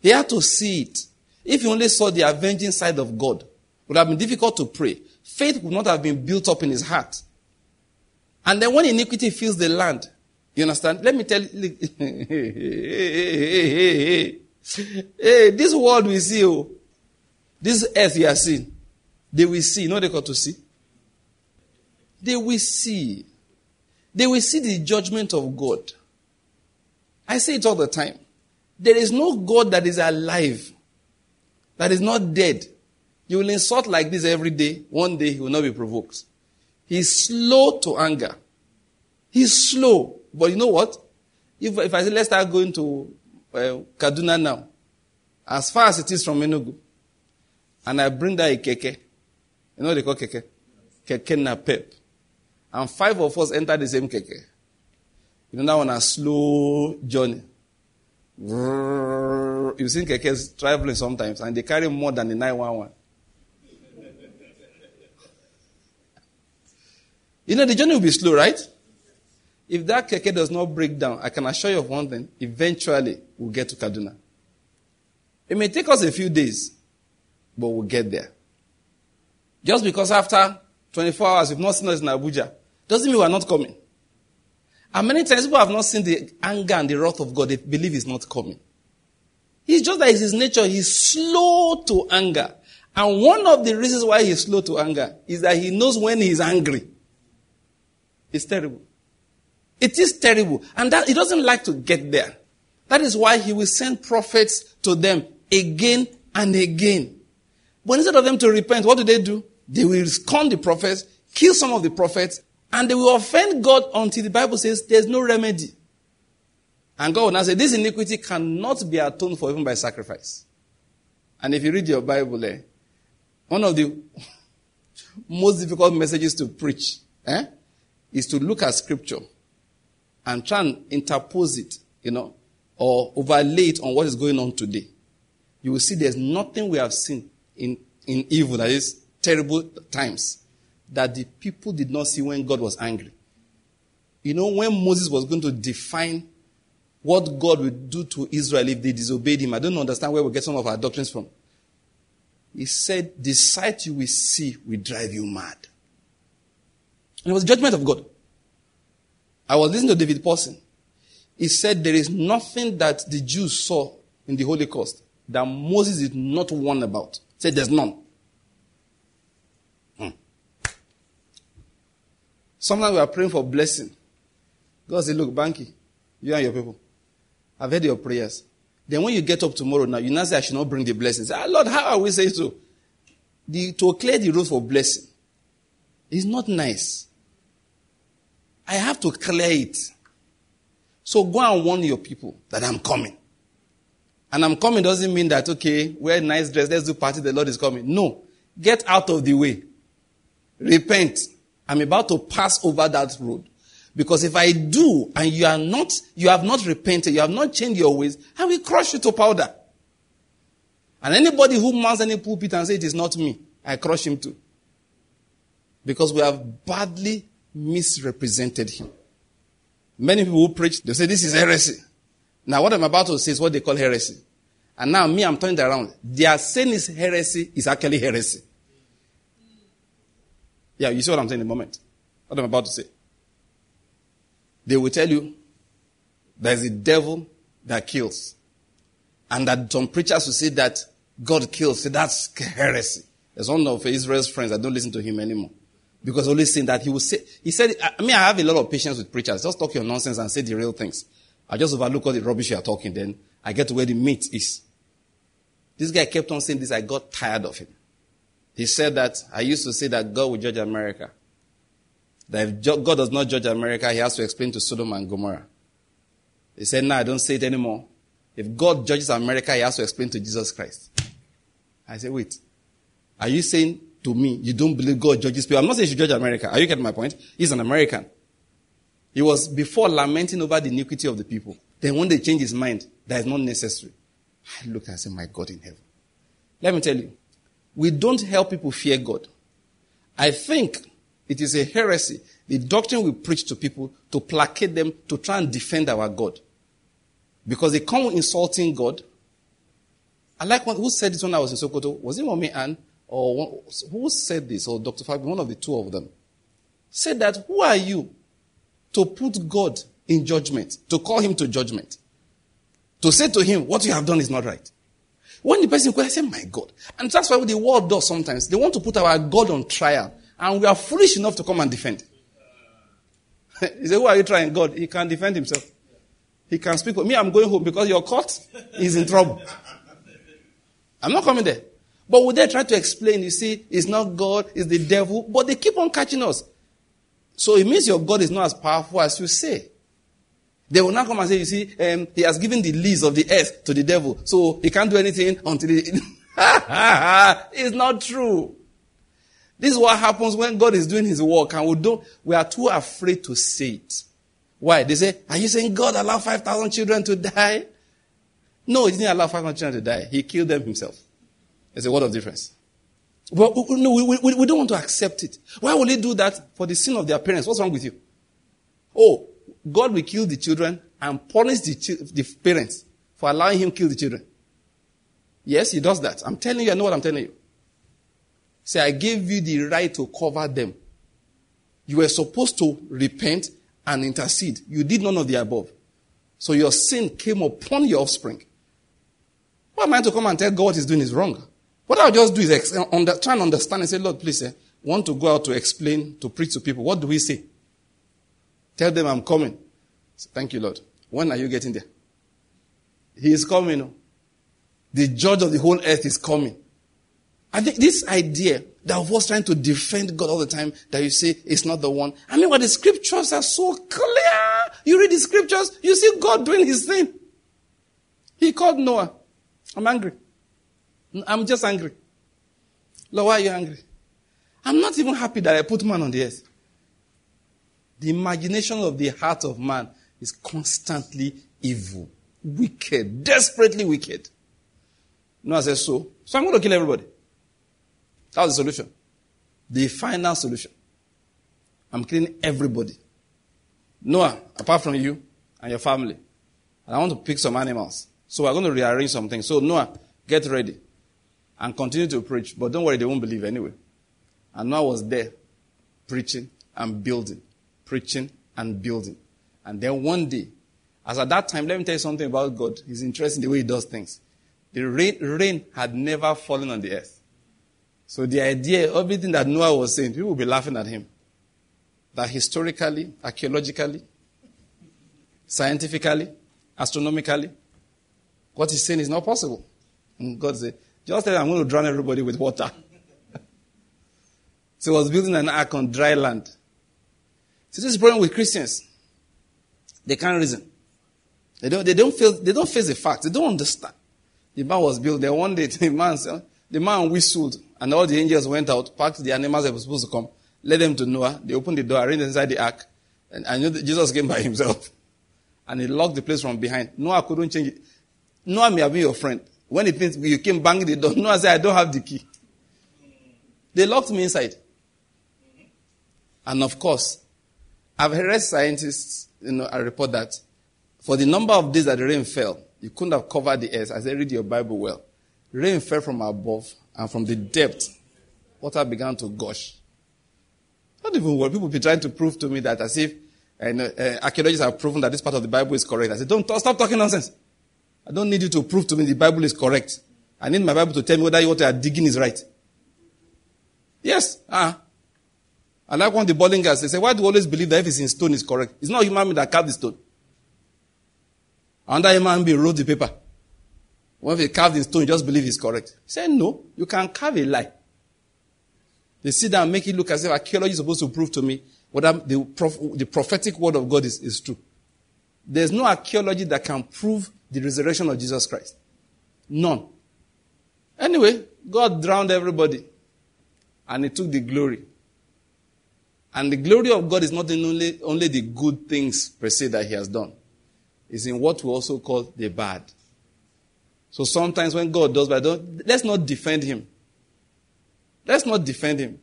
He had to see it. If he only saw the avenging side of God, it would have been difficult to pray. Faith would not have been built up in his heart. And then when iniquity fills the land, you understand? Let me tell you. <laughs> hey, this world we see, oh, this earth you are seeing, they will see. You know they got to see? They will see. They will see the judgment of God. I say it all the time. There is no God that is alive, that is not dead. You will insult like this every day. One day he will not be provoked. He's slow to anger. He's slow. But you know what? If, if I say, let's start going to uh, Kaduna now, as far as it is from Enugu, and I bring that keke, you know what they call keke? Keke NAPEP. And five of us enter the same keke. You know, that one a slow journey. You've seen kekes traveling sometimes, and they carry more than the 911. <laughs> You know, the journey will be slow, right? If that keke does not break down, I can assure you of one thing, eventually we'll get to Kaduna. It may take us a few days, but we'll get there. Just because after 24 hours we've not seen us in Abuja, doesn't mean we're not coming. And many times people have not seen the anger and the wrath of God, they believe he's not coming. He's just like his nature, he's slow to anger. And one of the reasons why he's slow to anger is that he knows when he's angry. It's terrible. It is terrible. And that he doesn't like to get there. That is why he will send prophets to them again and again. But instead of them to repent, what do they do? They will scorn the prophets, kill some of the prophets, and they will offend God until the Bible says there's no remedy. And God will now say, this iniquity cannot be atoned for even by sacrifice. And if you read your Bible, eh, one of the <laughs> most difficult messages to preach eh, is to look at scripture and try and interpose it, you know, or overlay it on what is going on today. You will see there's nothing we have seen in, in evil, that is terrible times, that the people did not see when God was angry. You know, when Moses was going to define what God would do to Israel if they disobeyed him, I don't understand where we get some of our doctrines from. He said, The sight you will see will drive you mad. And it was judgment of God. I was listening to David Pawson. He said there is nothing that the Jews saw in the Holocaust that Moses did not warn about. He said there's none. Sometimes we are praying for blessing. God said, look, Banky, you and your people, I've heard your prayers. Then when you get up tomorrow now, you now say I should not bring the blessings. Ah, Lord, how are we saying so? The, to clear the road for blessing is not nice. I have to clear it. So go and warn your people that I'm coming. And I'm coming doesn't mean that, okay, wear nice dress, let's do party, the Lord is coming. No. Get out of the way. Repent. I'm about to pass over that road. Because if I do, and you are not, you have not repented, you have not changed your ways, I will crush you to powder. And anybody who mounts any pulpit and says it is not me, I crush him too. Because we have badly misrepresented him. Many people who preach, they say this is heresy. Now what I'm about to say is what they call heresy. And now me, I'm turning around. Their saying is heresy is actually heresy. Yeah, you see what I'm saying in a moment. What I'm about to say. They will tell you there's a devil that kills. And that some preachers will say that God kills. Say that's heresy. There's one of Israel's friends. I don't listen to him anymore. Because only saying that he will say, he said, I mean, I have a lot of patience with preachers. Just talk your nonsense and say the real things. I just overlook all the rubbish you are talking, then I get to where the meat is. This guy kept on saying this. I got tired of him. He said that I used to say that God will judge America. That if God does not judge America, he has to explain to Sodom and Gomorrah. He said, No, I don't say it anymore. If God judges America, he has to explain to Jesus Christ. I said, Wait. Are you saying to me you don't believe God judges people? I'm not saying you judge America. Are you getting my point? He's an American. He was before lamenting over the iniquity of the people. Then when they change his mind, that is not necessary. I look and say, My God in heaven. Let me tell you, we don't help people fear God. I think it is a heresy, the doctrine we preach to people to placate them to try and defend our God. Because they come insulting God. I like one, who said this when I was in Sokoto? Was it Mommy Ann? Or who said this? Or Dr. Fabi, one of the two of them. Said that, who are you to put God in judgment, to call him to judgment? To say to him, what you have done is not right. When the person goes, I say, my God. And that's why the world does sometimes. They want to put our God on trial. And we are foolish enough to come and defend. he <laughs> said, who are you trying? God. He can defend himself. He can speak. for Me, I'm going home because your court is in trouble. I'm not coming there. But would they try to explain? You see, it's not God, it's the devil. But they keep on catching us. So it means your God is not as powerful as you say. They will not come and say, you see, um, he has given the lease of the earth to the devil, so he can't do anything until he... <laughs> it's not true. This is what happens when God is doing his work and we don't, we are too afraid to say it. Why? They say, are you saying God allowed 5,000 children to die? No, he didn't allow 5,000 children to die. He killed them himself. There's a word of difference. But no, we, we, we don't want to accept it. Why will he do that for the sin of their parents? What's wrong with you? Oh, God will kill the children and punish the, the parents for allowing him kill the children. Yes, he does that. I'm telling you, I know what I'm telling you. Say, I gave you the right to cover them. You were supposed to repent and intercede. You did none of the above. So your sin came upon your offspring. What am I to come and tell God what he's doing is wrong? What I'll just do is ex- under, try and understand and say, Lord, please, eh, want to go out to explain, to preach to people. What do we say? Tell them I'm coming. Thank you, Lord. When are you getting there? He is coming. Oh. The judge of the whole earth is coming. I think this idea that of us trying to defend God all the time, that you say it's not the one. I mean, what the scriptures are so clear. You read the scriptures, you see God doing his thing. He called Noah. I'm angry. I'm just angry. Lord, why are you angry? I'm not even happy that I put man on the earth. The imagination of the heart of man is constantly evil, wicked, desperately wicked. Noah says so. So I'm going to kill everybody. That was the solution. The final solution. I'm killing everybody. Noah, apart from you and your family. And I want to pick some animals. So we're going to rearrange some things. So Noah, get ready and continue to preach. But don't worry, they won't believe anyway. And Noah was there preaching and building, preaching and building. And then one day, as at that time, let me tell you something about God. He's interested in the way he does things. The rain, rain had never fallen on the earth. So the idea, everything that Noah was saying, people will be laughing at him. That historically, archaeologically, scientifically, astronomically, what he's saying is not possible. And God said, just tell I'm going to drown everybody with water. <laughs> so he was building an ark on dry land. So this is the problem with Christians. They can't reason. They don't, they don't feel, they don't face the facts. They don't understand. The man was built there. One day, <laughs> the man, the man whistled and all the angels went out, packed the animals that were supposed to come, led them to Noah. They opened the door, arranged inside the ark. And I knew that Jesus came <laughs> by himself. And he locked the place from behind. Noah couldn't change it. Noah may have been your friend. When he means you came banging the door, <laughs> Noah said, I don't have the key. They locked me inside. And of course, I've heard scientists, you know, I report that for the number of days that the rain fell, you couldn't have covered the earth. I read your Bible well, rain fell from above and from the depth, water began to gush. Not even what people be trying to prove to me that as if and, uh, archaeologists have proven that this part of the Bible is correct. I said, don't stop talking nonsense. I don't need you to prove to me the Bible is correct. I need my Bible to tell me whether what you are digging is right. Yes. Ah. I like one the bowling guys. They say, why do you always believe that if it's in stone, it's correct? It's not human being that carved the stone. Another human being wrote the paper. When they carved in stone, you just believe it's correct. He said, no, you can carve a lie. They sit down and make it look as if archaeology is supposed to prove to me whether the, prof- the prophetic word of God is, is true. There's no archaeology that can prove the resurrection of Jesus Christ. None. Anyway, God drowned everybody and he took the glory. And the glory of God is not in only, only the good things per se that he has done. It's in what we also call the bad. So sometimes when God does bad, let's not defend him. Let's not defend him.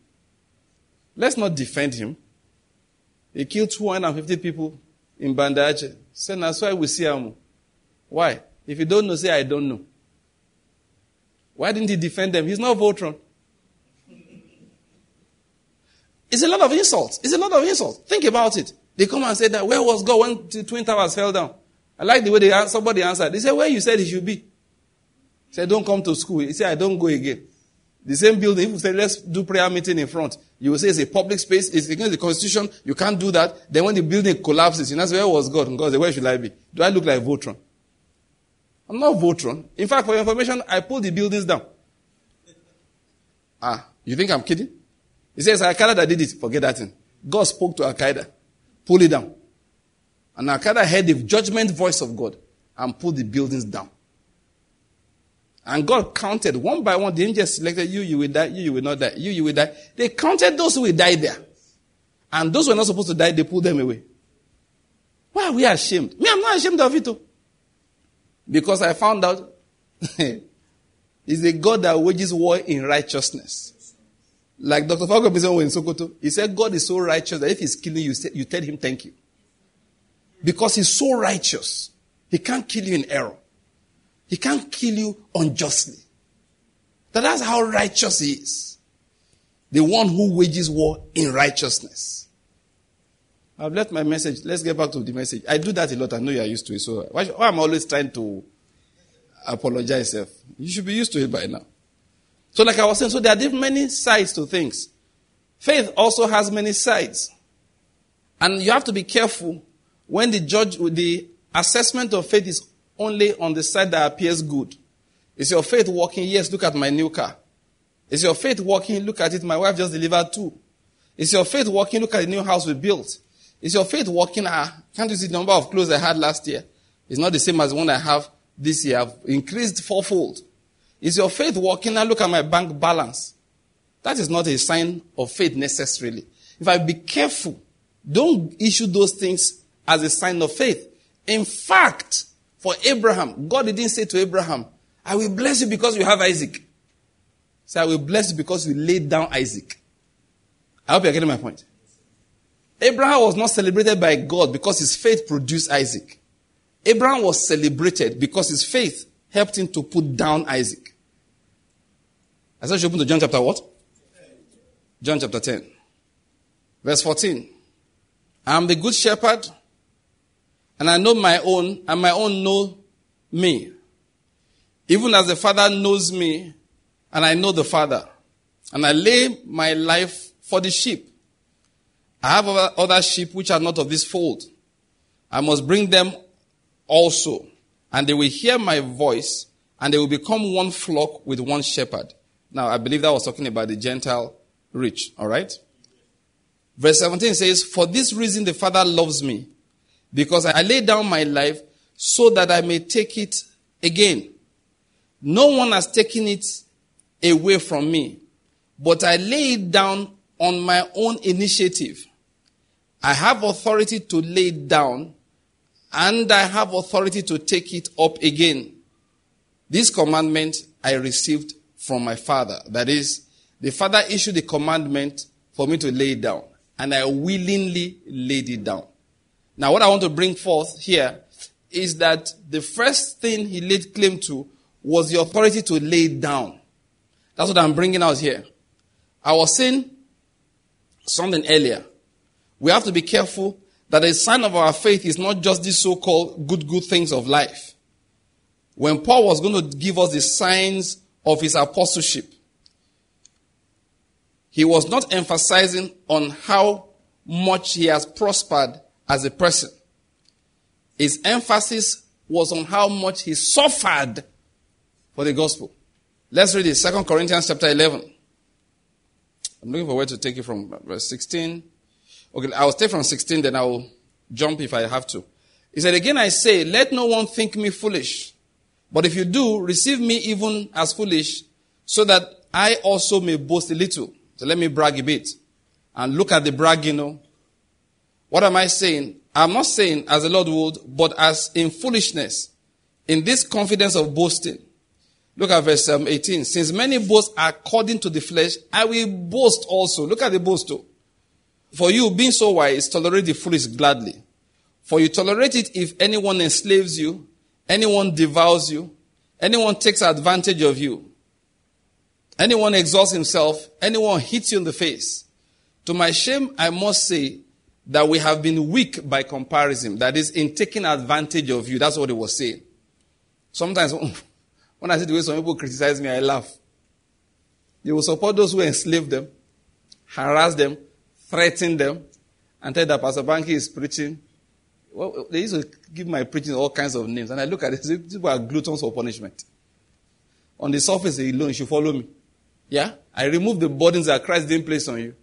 Let's not defend him. He killed 250 people in Banda Aceh. Say, that's why we see him. Why? If you don't know, say, I don't know. Why didn't he defend them? He's not Voltron. It's a lot of insults. It's a lot of insults. Think about it. They come and say that, where was God when the Twin Towers fell down? I like the way they, somebody answered. They said, where you said he should be. He said, don't come to school. He said, I don't go again. The same building, if you say, let's do prayer meeting in front, you will say it's a public space, it's against the constitution, you can't do that. Then when the building collapses, you know, where was God? And God said, where should I be? Do I look like Voltron? I'm not Voltron. In fact, for your information, I pulled the buildings down. Ah, you think I'm kidding? He says, Al Qaeda did it. Forget that thing. God spoke to Al Qaeda. Pull it down. And Al Qaeda heard the judgment voice of God and pulled the buildings down. And God counted one by one. The angels selected you, you will die, you, you will not die, you, you will die. They counted those who will die there. And those who were not supposed to die, they pulled them away. Why are we ashamed? Me, I'm not ashamed of it. Too. Because I found out <laughs> it's a God that wages war in righteousness. Like Dr. Fago oh, in Sokoto, he said God is so righteous that if he's killing you, you tell him thank you. Because he's so righteous, he can't kill you in error. He can't kill you unjustly. That that's how righteous he is. The one who wages war in righteousness. I've left my message. Let's get back to the message. I do that a lot. I know you are used to it. So why, why am I always trying to apologize? You should be used to it by now. So like I was saying, so there are many sides to things. Faith also has many sides. And you have to be careful when the judge, the assessment of faith is only on the side that appears good. Is your faith working? Yes, look at my new car. Is your faith working? Look at it. My wife just delivered two. Is your faith working? Look at the new house we built. Is your faith working? Ah, can't you see the number of clothes I had last year? It's not the same as the one I have this year. I've increased fourfold. Is your faith working? Now look at my bank balance. That is not a sign of faith necessarily. If I be careful, don't issue those things as a sign of faith. In fact, for Abraham, God didn't say to Abraham, I will bless you because you have Isaac. Say, I will bless you because you laid down Isaac. I hope you're getting my point. Abraham was not celebrated by God because his faith produced Isaac. Abraham was celebrated because his faith helped him to put down Isaac. I said you open to John chapter what? John chapter 10. Verse 14. I am the good shepherd and I know my own, and my own know me. Even as the Father knows me, and I know the Father. And I lay my life for the sheep. I have other sheep which are not of this fold. I must bring them also, and they will hear my voice, and they will become one flock with one shepherd. Now, I believe that was talking about the Gentile rich, alright? Verse 17 says, For this reason the Father loves me, because I lay down my life so that I may take it again. No one has taken it away from me, but I lay it down on my own initiative. I have authority to lay it down and I have authority to take it up again. This commandment I received from my father. That is, the father issued the commandment for me to lay it down and I willingly laid it down. Now, what I want to bring forth here is that the first thing he laid claim to was the authority to lay it down. That's what I'm bringing out here. I was saying something earlier. We have to be careful that a sign of our faith is not just these so-called good, good things of life. When Paul was going to give us the signs of his apostleship, he was not emphasizing on how much he has prospered as a person. His emphasis was on how much he suffered for the gospel. Let's read it. 2 Corinthians chapter 11. I'm looking for where to take it from. Verse 16. Okay, I'll stay from 16, then I'll jump if I have to. He said, Again I say, let no one think me foolish. But if you do, receive me even as foolish, so that I also may boast a little. So let me brag a bit. And look at the bragging, you know. What am I saying? I'm not saying as the Lord would, but as in foolishness, in this confidence of boasting. Look at verse um, 18. Since many boast according to the flesh, I will boast also. Look at the boast too. For you, being so wise, tolerate the foolish gladly. For you tolerate it if anyone enslaves you, anyone devours you, anyone takes advantage of you, anyone exalts himself, anyone hits you in the face. To my shame, I must say that we have been weak by comparison. That is, in taking advantage of you. That's what he was saying. Sometimes, <laughs> when I see the way some people criticize me, I laugh. They will support those who enslave them, harass them, threaten them, and tell that Pastor Banky is preaching. Well, they used to give my preaching all kinds of names, and I look at it, <laughs> these people are gluttons for punishment. On the surface alone, you should follow me. Yeah? I remove the burdens that Christ didn't place on you.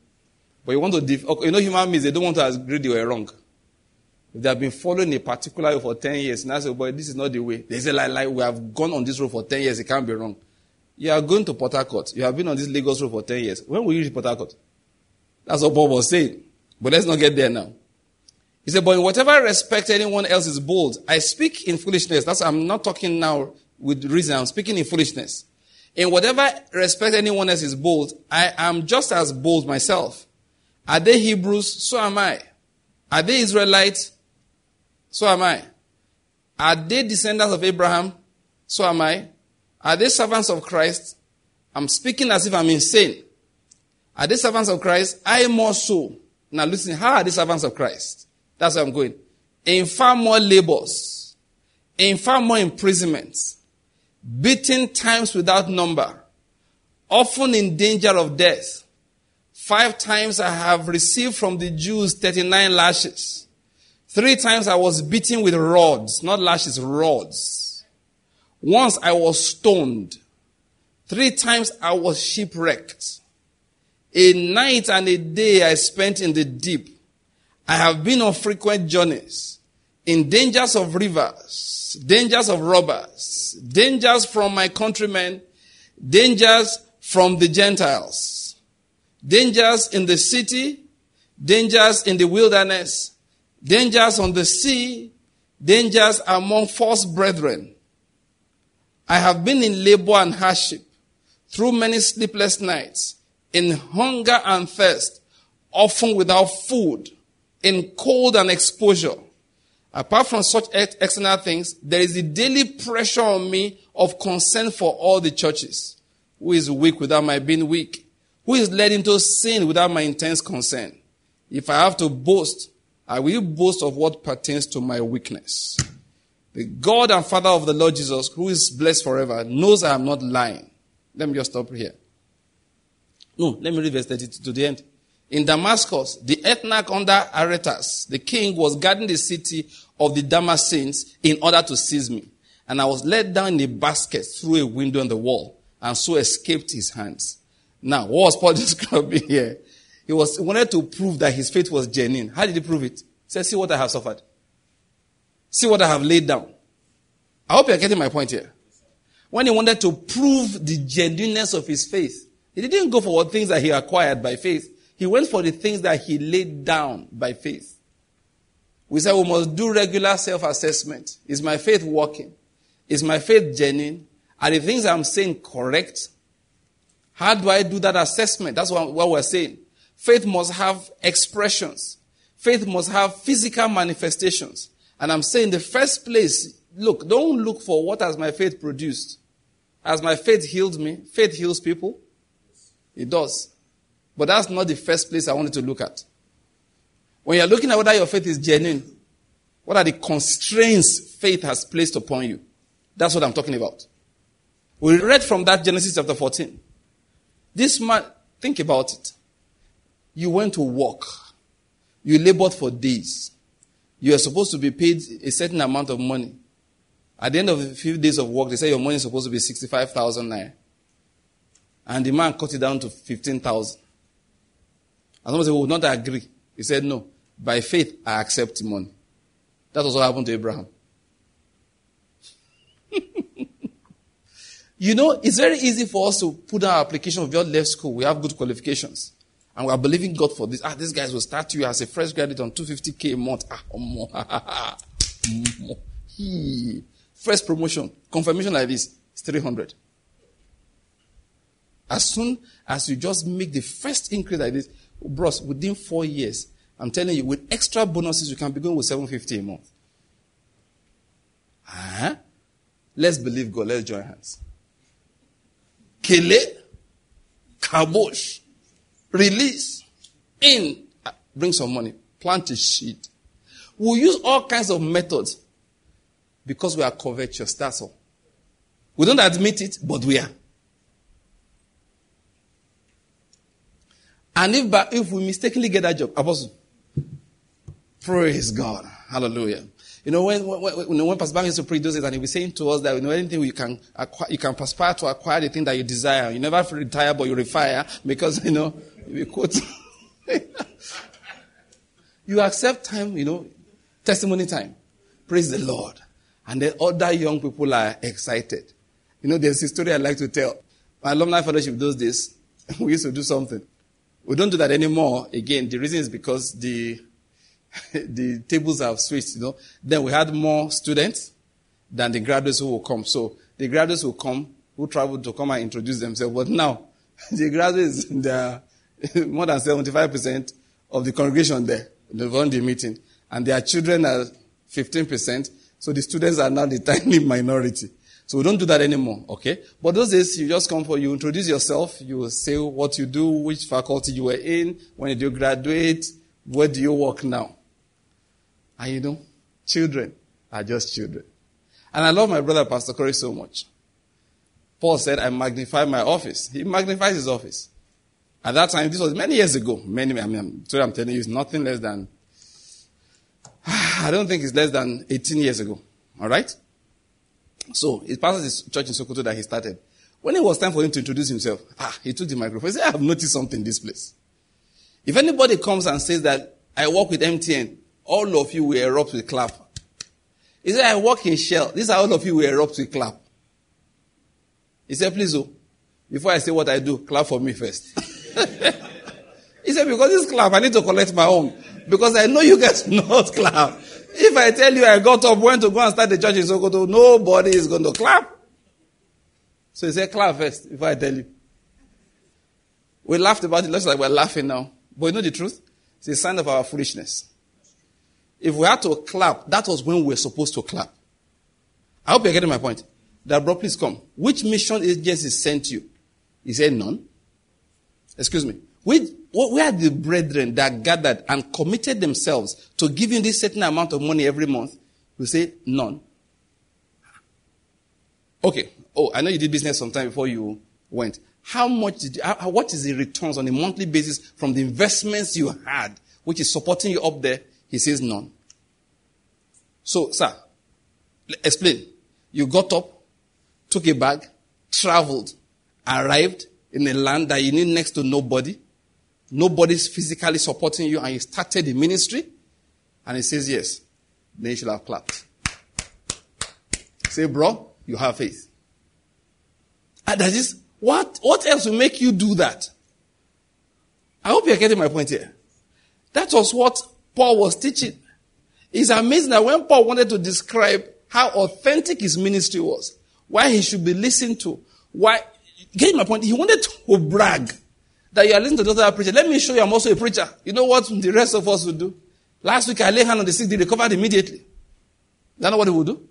But you want to, def- okay, you know, human beings, they don't want to agree they were wrong. If they have been following a particular way for 10 years, and I say, boy, this is not the way. They say, like, like, we have gone on this road for 10 years, it can't be wrong. You are going to Port Harcourt. You have been on this Lagos road for 10 years. When will you reach Port Harcourt? That's what Paul was saying. But let's not get there now. He said, but in whatever respect anyone else is bold, I speak in foolishness. That's, I'm not talking now with reason. I'm speaking in foolishness. In whatever respect anyone else is bold, I am just as bold myself. Are they Hebrews? So am I. Are they Israelites? So am I. Are they descendants of Abraham? So am I. Are they servants of Christ? I'm speaking as if I'm insane. Are they servants of Christ? I am more so. Now listen, how are they servants of Christ? That's where I'm going. In far more labors, in far more imprisonments, beaten times without number, often in danger of death. Five times I have received from the Jews 39 lashes. Three times I was beaten with rods, not lashes, rods. Once I was stoned. Three times I was shipwrecked. A night and a day I spent in the deep. I have been on frequent journeys, in dangers of rivers, dangers of robbers, dangers from my countrymen, dangers from the Gentiles, dangers in the city, dangers in the wilderness, dangers on the sea, dangers among false brethren. I have been in labor and hardship through many sleepless nights, in hunger and thirst, often without food, in cold and exposure. Apart from such external things, there is the daily pressure on me of concern for all the churches. Who is weak without my being weak? Who is led into sin without my intense concern? If I have to boast, I will boast of what pertains to my weakness. The God and Father of the Lord Jesus, who is blessed forever, knows I am not lying. Let me just stop here. No, let me read verse 32 to the end. In Damascus, the ethnarch under Aretas, the king, was guarding the city of the Damascenes in order to seize me. And I was let down in a basket through a window in the wall, and so escaped his hands. Now, what was Paul <laughs> describing here? He was he wanted to prove that his faith was genuine. How did he prove it? He said, See what I have suffered. See what I have laid down. I hope you're getting my point here. When he wanted to prove the genuineness of his faith, he didn't go for what things that he acquired by faith. He went for the things that he laid down by faith. We said we must do regular self-assessment. Is my faith working? Is my faith genuine? Are the things I'm saying correct? How do I do that assessment? That's what, what we're saying. Faith must have expressions. Faith must have physical manifestations. And I'm saying the first place, look, don't look for what has my faith produced. Has my faith healed me? Faith heals people. It does. But that's not the first place I wanted to look at. When you're looking at whether your faith is genuine, what are the constraints faith has placed upon you? That's what I'm talking about. We read from that Genesis chapter 14. This man, think about it. You went to work. You labored for days. You are supposed to be paid a certain amount of money. At the end of a few days of work, they say your money is supposed to be 65,000 naira. And the man cut it down to 15,000. And someone said, we will not agree. He said, no. By faith, I accept money. That was what happened to Abraham. <laughs> you know, it's very easy for us to put our application your left school. We have good qualifications. And we are believing God for this. Ah, these guys will start you as a fresh graduate on 250k a month. Ah, more. <laughs> First promotion, confirmation like this, is 300. As soon as you just make the first increase like this, bros, within four years, I'm telling you, with extra bonuses, you can be going with 750 a month. Huh? Let's believe God. Let's join hands. Kele, kabosh, release, in, uh, bring some money, plant a seed. We'll use all kinds of methods because we are covetous. That's all. We don't admit it, but we are. And if, if we mistakenly get that job, apostle, praise God. Hallelujah. You know, when, when, when Pastor Bang used to preach those days and he was saying to us that, you know, anything you can acquire, you can perspire to acquire the thing that you desire. You never retire, but you refire because, you know, you quote, <laughs> you accept time, you know, testimony time. Praise the Lord. And then other young people are excited. You know, there's a story I like to tell. My alumni fellowship those days, <laughs> we used to do something. We don't do that anymore. Again, the reason is because the <laughs> the tables have switched, you know. Then we had more students than the graduates who will come. So the graduates will come, who travel to come and introduce themselves. But now, <laughs> the graduates, <laughs> they are more than 75% of the congregation there. They run the meeting. And their children are 15%. So the students are now the tiny minority. So we don't do that anymore, okay? But those days, you just come for, you introduce yourself, you say what you do, which faculty you were in, when did you graduate, where do you work now? And you know, children are just children. And I love my brother, Pastor Corey, so much. Paul said, I magnify my office. He magnifies his office. At that time, this was many years ago. Many, I mean, sorry, I'm telling you, it's nothing less than, <sighs> I don't think it's less than 18 years ago. All right? So, he passes his church in Sokoto that he started. When it was time for him to introduce himself, ah, he took the microphone. He said, I have noticed something in this place. If anybody comes and says that I work with MTN, all of you will erupt with clap. He said, I work in Shell. These are all of you will erupt with clap. He said, please, oh, before I say what I do, clap for me first. <laughs> he said, because this clap, I need to collect my own. Because I know you guys <laughs> not clap. If I tell you I got up, went to go and start the church in Sokoto, nobody is going to clap. So he said, clap first before I tell you. We laughed about it, looks like we're laughing now. But you know the truth? It's a sign of our foolishness. If we had to clap, that was when we were supposed to clap. I hope you're getting my point. That bro, please come. Which mission agency sent you? He said, none. Excuse me. Which, where are the brethren that gathered and committed themselves to giving this certain amount of money every month? We say, none. Okay. Oh, I know you did business sometime before you went. How much did you, how, what is the returns on a monthly basis from the investments you had, which is supporting you up there he says none. So, sir, explain. You got up, took a bag, traveled, arrived in a land that you need next to nobody. Nobody's physically supporting you, and you started the ministry. And he says yes. Then you should have clapped. Say, bro, you have faith. And that is, what, what else will make you do that? I hope you're getting my point here. That was what Paul was teaching. It's amazing that when Paul wanted to describe how authentic his ministry was, why he should be listened to, why, getting my point, he wanted to brag that you are listening to the other preacher. Let me show you I'm also a preacher. You know what the rest of us would do? Last week I lay hand on the sick, they recovered immediately. That's not what he would do.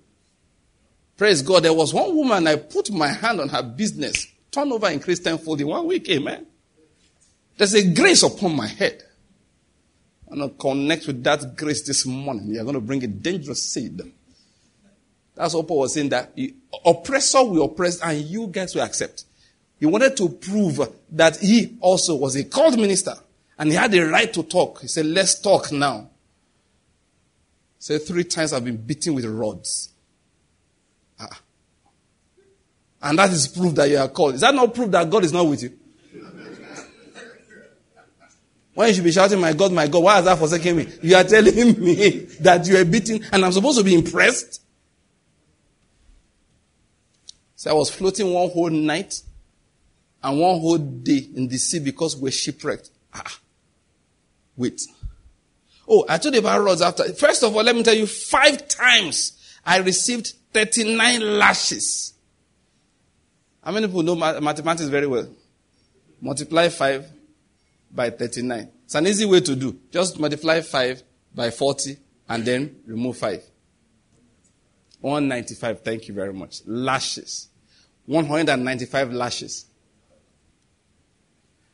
Praise God. There was one woman, I put my hand on her business, turnover increased tenfold in one week. Amen. There's a grace upon my head. I'm going to connect with that grace this morning. You're going to bring a dangerous seed. That's what Paul was saying that oppressor will oppress and you guys will accept. He wanted to prove that he also was a called minister and he had the right to talk. He said, let's talk now. He said, three times I've been beaten with rods. Ah. And that is proof that you are called. Is that not proof that God is not with you? When you should be shouting, My God, my God, why has that forsaken me? You are telling <laughs> me that you are beaten and I'm supposed to be impressed? So I was floating one whole night and one whole day in the sea because we're shipwrecked. Ah, wait. Oh, I told you about rods after. First of all, let me tell you, five times I received 39 lashes. How many people know mathematics very well? Multiply 5 by 39. It's an easy way to do. Just multiply 5 by 40 and then remove 5. 195. Thank you very much. Lashes. 195 lashes.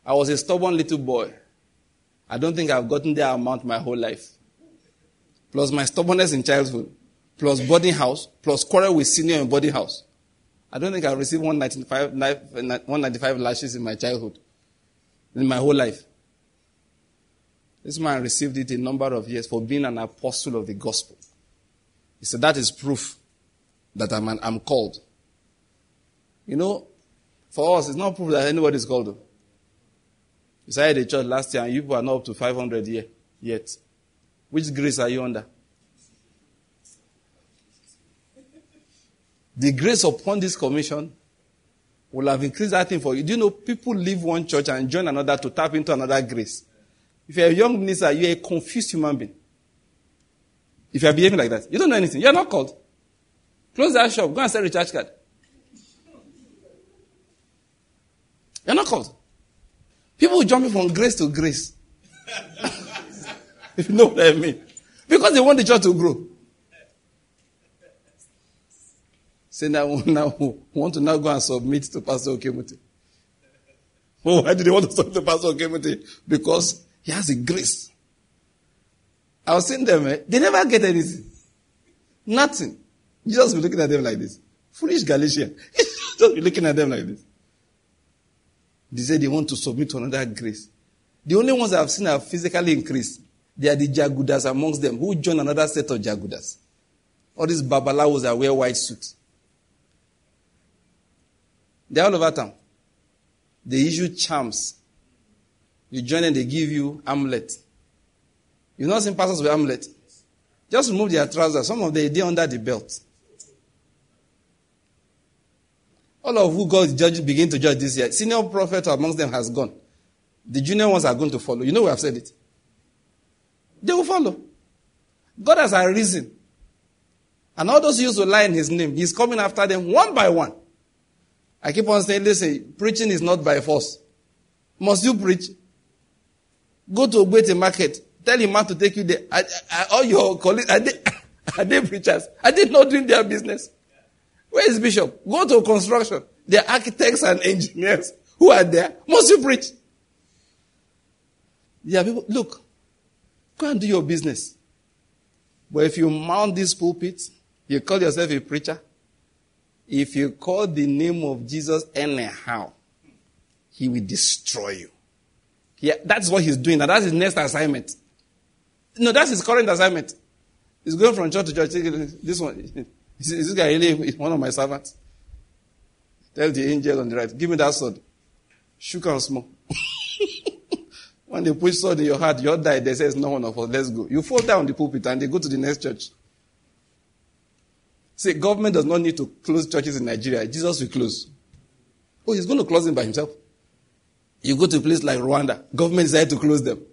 I was a stubborn little boy. I don't think I've gotten that amount my whole life. Plus my stubbornness in childhood. Plus boarding house. Plus quarrel with senior in boarding house. I don't think I've received 195, 195 lashes in my childhood. In my whole life. This man received it a number of years for being an apostle of the gospel. He said, That is proof that I'm, an, I'm called. You know, for us, it's not proof that anybody is called. You started the church last year and you are not up to 500 year, yet. Which grace are you under? The grace upon this commission will have increased that thing for you. Do you know people leave one church and join another to tap into another grace? If you're a young minister, you're a confused human being. If you're behaving like that, you don't know anything. You're not called. Close that shop. Go and sell a recharge card. You're not called. People jumping from grace to grace. <laughs> if you know what I mean. Because they want the church to grow. Say now, now want to now go and submit to Pastor Okemuti. Oh, why do they want to submit to Pastor Okemuti? Because he has a grace. I was seeing them, eh? they never get anything. Nothing. Just be looking at them like this. Foolish Galatian. <laughs> just be looking at them like this. They say they want to submit to another grace. The only ones I've seen have physically increased. They are the Jagudas amongst them who join another set of Jagudas. All these babalawos that wear white suits. They're all over town. They issue charms. You join and they give you amulet. You've not seen pastors with amulet. Just remove their trousers. Some of them, they under the belt. All of who God judge, begin to judge this year. Senior prophet amongst them has gone. The junior ones are going to follow. You know we have said it. They will follow. God has a reason. And all those who used to lie in his name, he's coming after them one by one. I keep on saying, listen, preaching is not by force. Must you preach? Go to Ogbete market. Tell him man to take you there. All your colleagues, are they, <coughs> are they preachers? Are they not doing their business? Where is Bishop? Go to construction. The architects and engineers who are there. Must you preach? Yeah, people, look, go and do your business. But if you mount this pulpit, you call yourself a preacher, if you call the name of Jesus anyhow, he will destroy you. Yeah, that's what he's doing. And that's his next assignment. No, that's his current assignment. He's going from church to church. This one, <laughs> is this guy really one of my servants? Tell the angel on the right, give me that sword. Shook and small. <laughs> when they push sword in your heart, you'll die. They says, no one of us, let's go. You fall down the pulpit and they go to the next church. See, government does not need to close churches in Nigeria. Jesus will close. Oh, he's going to close them by himself. You go to a place like Rwanda, government decided to close them.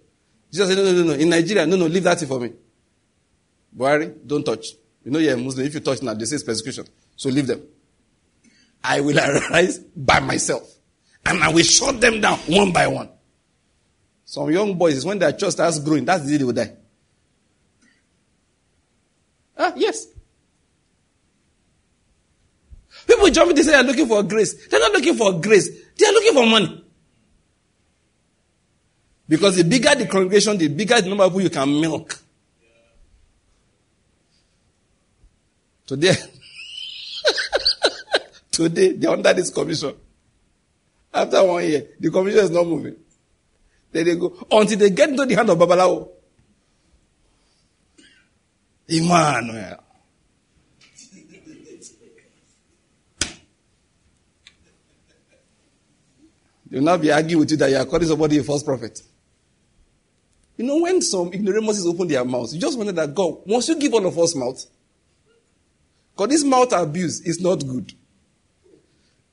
Jesus said, no, no, no, no. In Nigeria, no, no, leave that for me. Buhari, don't touch. You know you're a Muslim. If you touch now, they say it's persecution. So leave them. I will <laughs> arise by myself. And I will shut them down one by one. Some young boys, when their church starts growing, that's the day they will die. Ah, yes. People jump in, they say they're looking for grace. They're not looking for grace. They're looking for money. Because the bigger the congregation, the bigger the number of people you can milk. Today, <laughs> today they're under this commission. After one year, the commission is not moving. Then they go until they get into the hand of Babalawo. Emmanuel. They will not be arguing with you that you are calling somebody a false prophet. You know, when some ignoramuses open their mouths, you just wonder that God, once you give all of us mouth, because this mouth abuse is not good.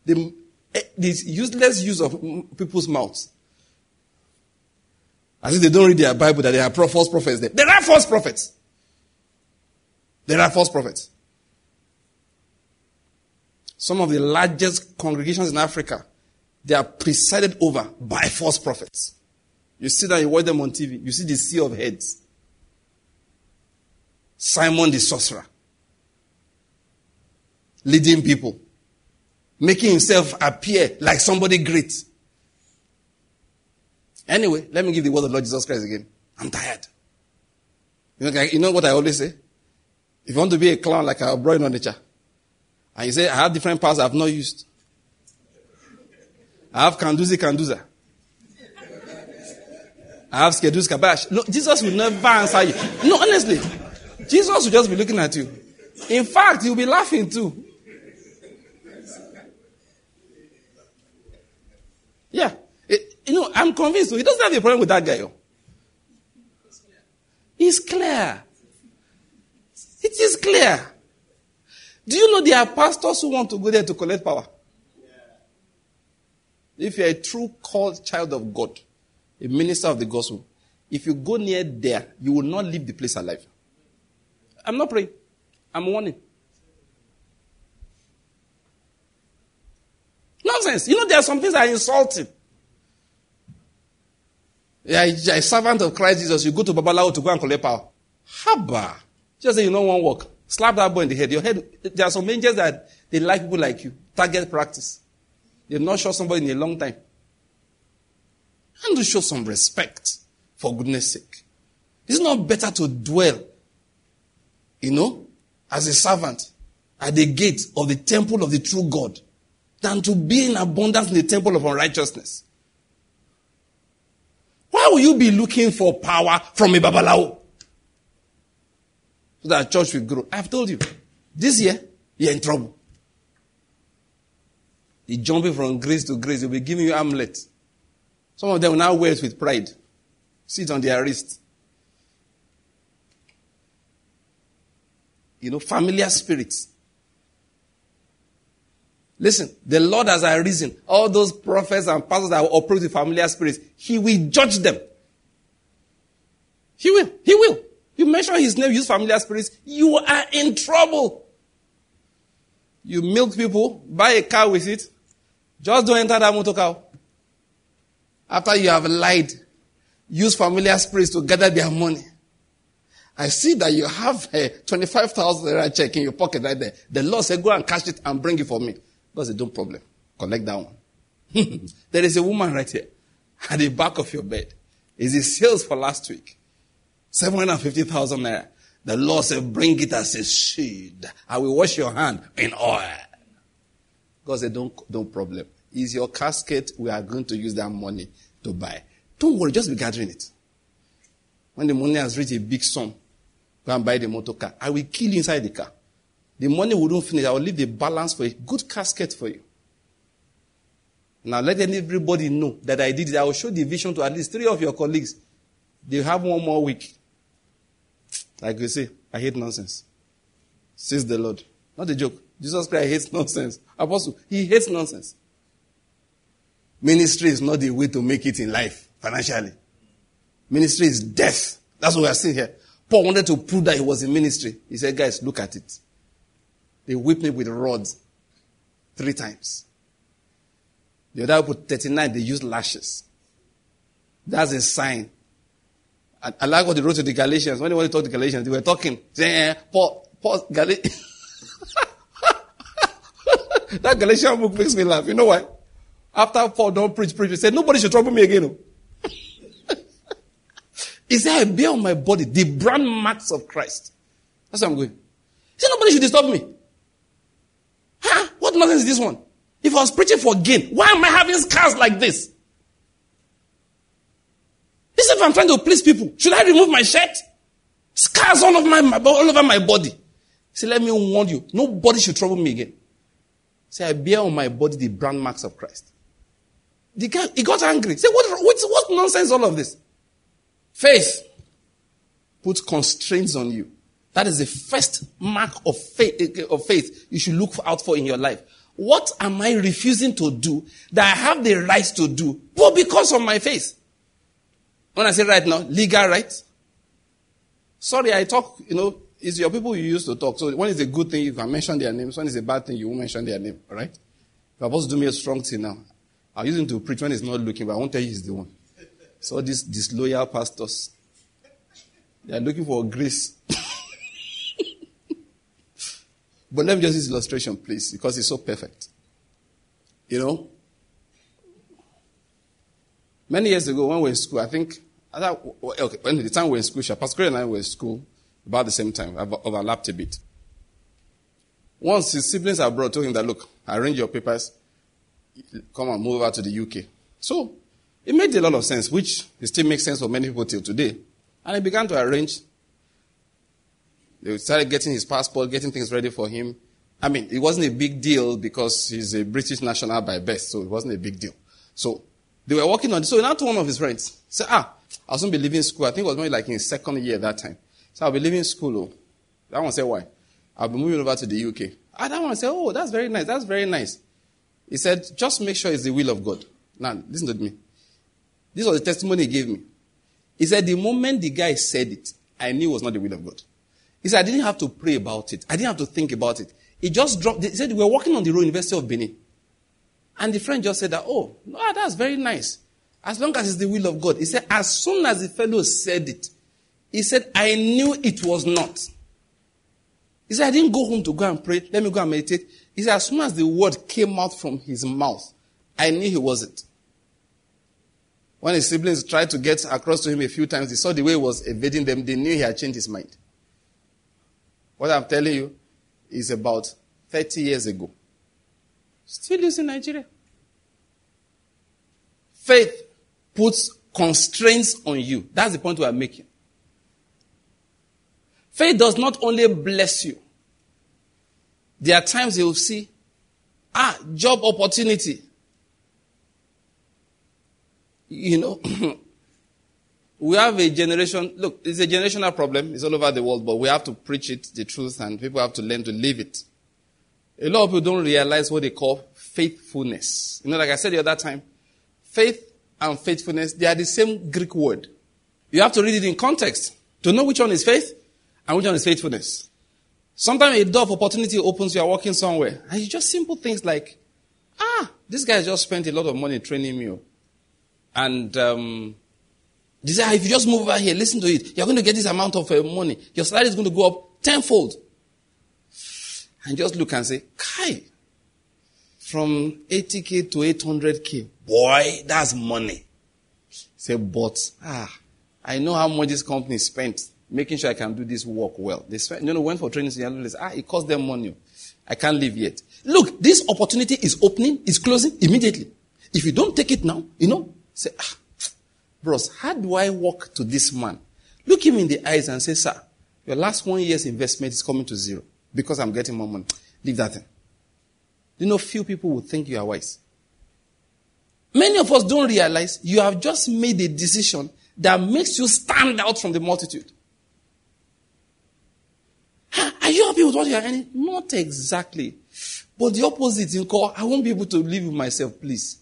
The, eh, this useless use of people's mouths. As if they don't read their Bible, that there are false prophets there. There are false prophets. There are false prophets. Some of the largest congregations in Africa, they are presided over by false prophets. You see that you watch them on TV, you see the sea of heads. Simon the sorcerer, leading people, making himself appear like somebody great. Anyway, let me give the word of Lord Jesus Christ again. I'm tired. You know, you know what I always say? If you want to be a clown like our brother in nature, and you say, I have different powers I've not used. I have Kanduzi Kanduza. I have Skedus Kabash. No, Jesus will never answer you. No, honestly. Jesus will just be looking at you. In fact, he'll be laughing too. Yeah. It, you know, I'm convinced he doesn't have a problem with that guy. Oh. It's clear. It is clear. Do you know there are pastors who want to go there to collect power? If you're a true called child of God, a minister of the gospel, if you go near there, you will not leave the place alive. I'm not praying. I'm warning. Nonsense. You know, there are some things that are insulting. Yeah, a servant of Christ Jesus. You go to Babalawo to go and collect power. Haba. Just say you know one work. Slap that boy in the head. Your head. There are some angels that they like people like you. Target practice. They've not shot somebody in a long time. And to show some respect, for goodness sake. It's not better to dwell, you know, as a servant at the gate of the temple of the true God than to be in abundance in the temple of unrighteousness? Why will you be looking for power from a babalawo? So that church will grow. I've told you, this year, you're in trouble. The jumping from grace to grace, they'll be giving you amulets. Some of them now wear it with pride. Sit on their wrist. You know, familiar spirits. Listen, the Lord has arisen. All those prophets and pastors that operate with familiar spirits, He will judge them. He will. He will. You mention His name, use familiar spirits, you are in trouble. You milk people, buy a car with it, just don't enter that motor car. After you have lied, use familiar spirits to gather their money. I see that you have a 25,000 check in your pocket right there. The Lord said, go and cash it and bring it for me. Said, don't problem. Collect that one. <laughs> there is a woman right here at the back of your bed. Is the sales for last week? 750,000 naira. The Lord said, bring it as a seed. I will wash your hand in oil. God said, don't, don't problem. Is your casket, we are going to use that money to buy. Don't worry, just be gathering it. When the money has reached a big sum, go and buy the motor car. I will kill you inside the car. The money wouldn't finish. I will leave the balance for a good casket for you. Now let everybody know that I did it. I will show the vision to at least three of your colleagues. They have one more week. Like you say, I hate nonsense. Says the Lord. Not a joke. Jesus Christ hates nonsense. Apostle, he hates nonsense. Ministry is not the way to make it in life financially. Ministry is death. That's what we are seeing here. Paul wanted to prove that he was in ministry. He said, guys, look at it. They whipped me with rods three times. The other put 39, they used lashes. That's a sign. I, like what they wrote to the Galatians. When they wanted to talk to the Galatians, they were talking. Saying, eh, Paul, Paul, Galatians. <laughs> that Galatian book makes me laugh. You know why? After Paul don't preach, preach, he said, nobody should trouble me again. Oh. <laughs> he said, I bear on my body the brand marks of Christ. That's where I'm going. He said, nobody should disturb me. Huh? What nonsense is this one? If I was preaching for gain, why am I having scars like this? Said, if I'm trying to please people, should I remove my shirt? Scars all over my, all over my body. Say, let me warn you, nobody should trouble me again. Say, I bear on my body the brand marks of Christ. The guy, he got angry. Say, what, what, what nonsense all of this? Faith puts constraints on you. That is the first mark of faith, eh, of faith you should look out for in your life. What am I refusing to do that I have the right to do? But because of my faith. When I say right now, legal right. Sorry, I talk, you know, it's your people you used to talk. So when it's a good thing, you can mention their names. When it's a bad thing, you won't mention their name. Right? You're supposed to do me a strong thing now. Use him to preach when he's not looking, but I won't tell you he's the one. So these disloyal pastors, they are looking for grace. <laughs> but let me just use illustration, please, because it's so perfect. You know? Many years ago, when we were in school, I think, I thought, okay, when the time we were in school, Pastor and I were in school about the same time, i overlapped a bit. Once his siblings abroad told him that, look, arrange your papers, come and move over to the UK. So, it made a lot of sense, which still makes sense for many people till today. And he began to arrange. They started getting his passport, getting things ready for him. I mean, it wasn't a big deal because he's a British national by birth, so it wasn't a big deal. So, they were working on it. So, he now told one of his friends, say, ah, I'll soon be leaving school. I think it was maybe like in second year that time. So, I'll be leaving school. Oh. That one said, why? I'll be moving over to the UK. Ah, that one said, oh, that's very nice. That's very nice. He said, just make sure it's the will of God. Now, listen to me. This was the testimony he gave me. He said, the moment the guy said it, I knew it was not the will of God. He said, I didn't have to pray about it. I didn't have to think about it. He just dropped, he said, we were walking on the road, University of Benin. And the friend just said that, oh, no, that's very nice. As long as it's the will of God. He said, as soon as the fellow said it, he said, I knew it was not. He said, I didn't go home to go and pray. Let me go and meditate. He said, as soon as the word came out from his mouth, I knew he wasn't. When his siblings tried to get across to him a few times, they saw the way he was evading them. They knew he had changed his mind. What I'm telling you is about 30 years ago. Still lives in Nigeria. Faith puts constraints on you. That's the point we are making. Faith does not only bless you. There are times you'll see, ah, job opportunity. You know, <clears throat> we have a generation, look, it's a generational problem. It's all over the world, but we have to preach it, the truth, and people have to learn to live it. A lot of people don't realize what they call faithfulness. You know, like I said the other time, faith and faithfulness, they are the same Greek word. You have to read it in context to know which one is faith and which one is faithfulness. Sometimes a door of opportunity opens, you are walking somewhere, and you just simple things like, ah, this guy just spent a lot of money training me. Oh. And um, they ah, if you just move over here, listen to it, you're going to get this amount of uh, money. Your salary is going to go up tenfold. And just look and say, Kai, from 80k to 800k, boy, that's money. Say, but, ah, I know how much this company spent making sure I can do this work well. They spent, you know, went for training in Ah, it cost them money. I can't leave yet. Look, this opportunity is opening, is closing immediately. If you don't take it now, you know, say, ah, bros, how do I walk to this man? Look him in the eyes and say, sir, your last one year's investment is coming to zero because I'm getting more money. Leave that thing. You know, few people will think you are wise. Many of us don't realize you have just made a decision that makes you stand out from the multitude. Are you happy with what you are earning? Not exactly. But the opposite in call, I won't be able to live with myself, please.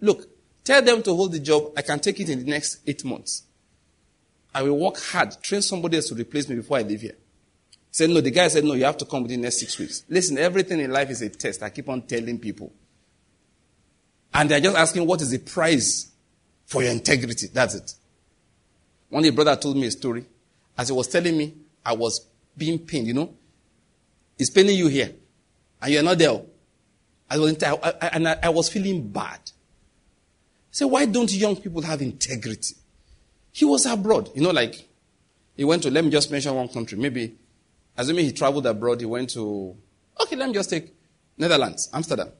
Look, tell them to hold the job. I can take it in the next eight months. I will work hard, train somebody else to replace me before I leave here. He said, no, the guy said, no, you have to come within the next six weeks. Listen, everything in life is a test. I keep on telling people. And they're just asking, what is the price for your integrity? That's it. One day, brother told me a story. As he was telling me, I was being pained, you know. It's paining you here. And you're not there. I was, I, I, and I, I was feeling bad. Say, why don't young people have integrity? He was abroad. You know, like, he went to, let me just mention one country. Maybe, assuming he traveled abroad, he went to, okay, let me just take Netherlands, Amsterdam.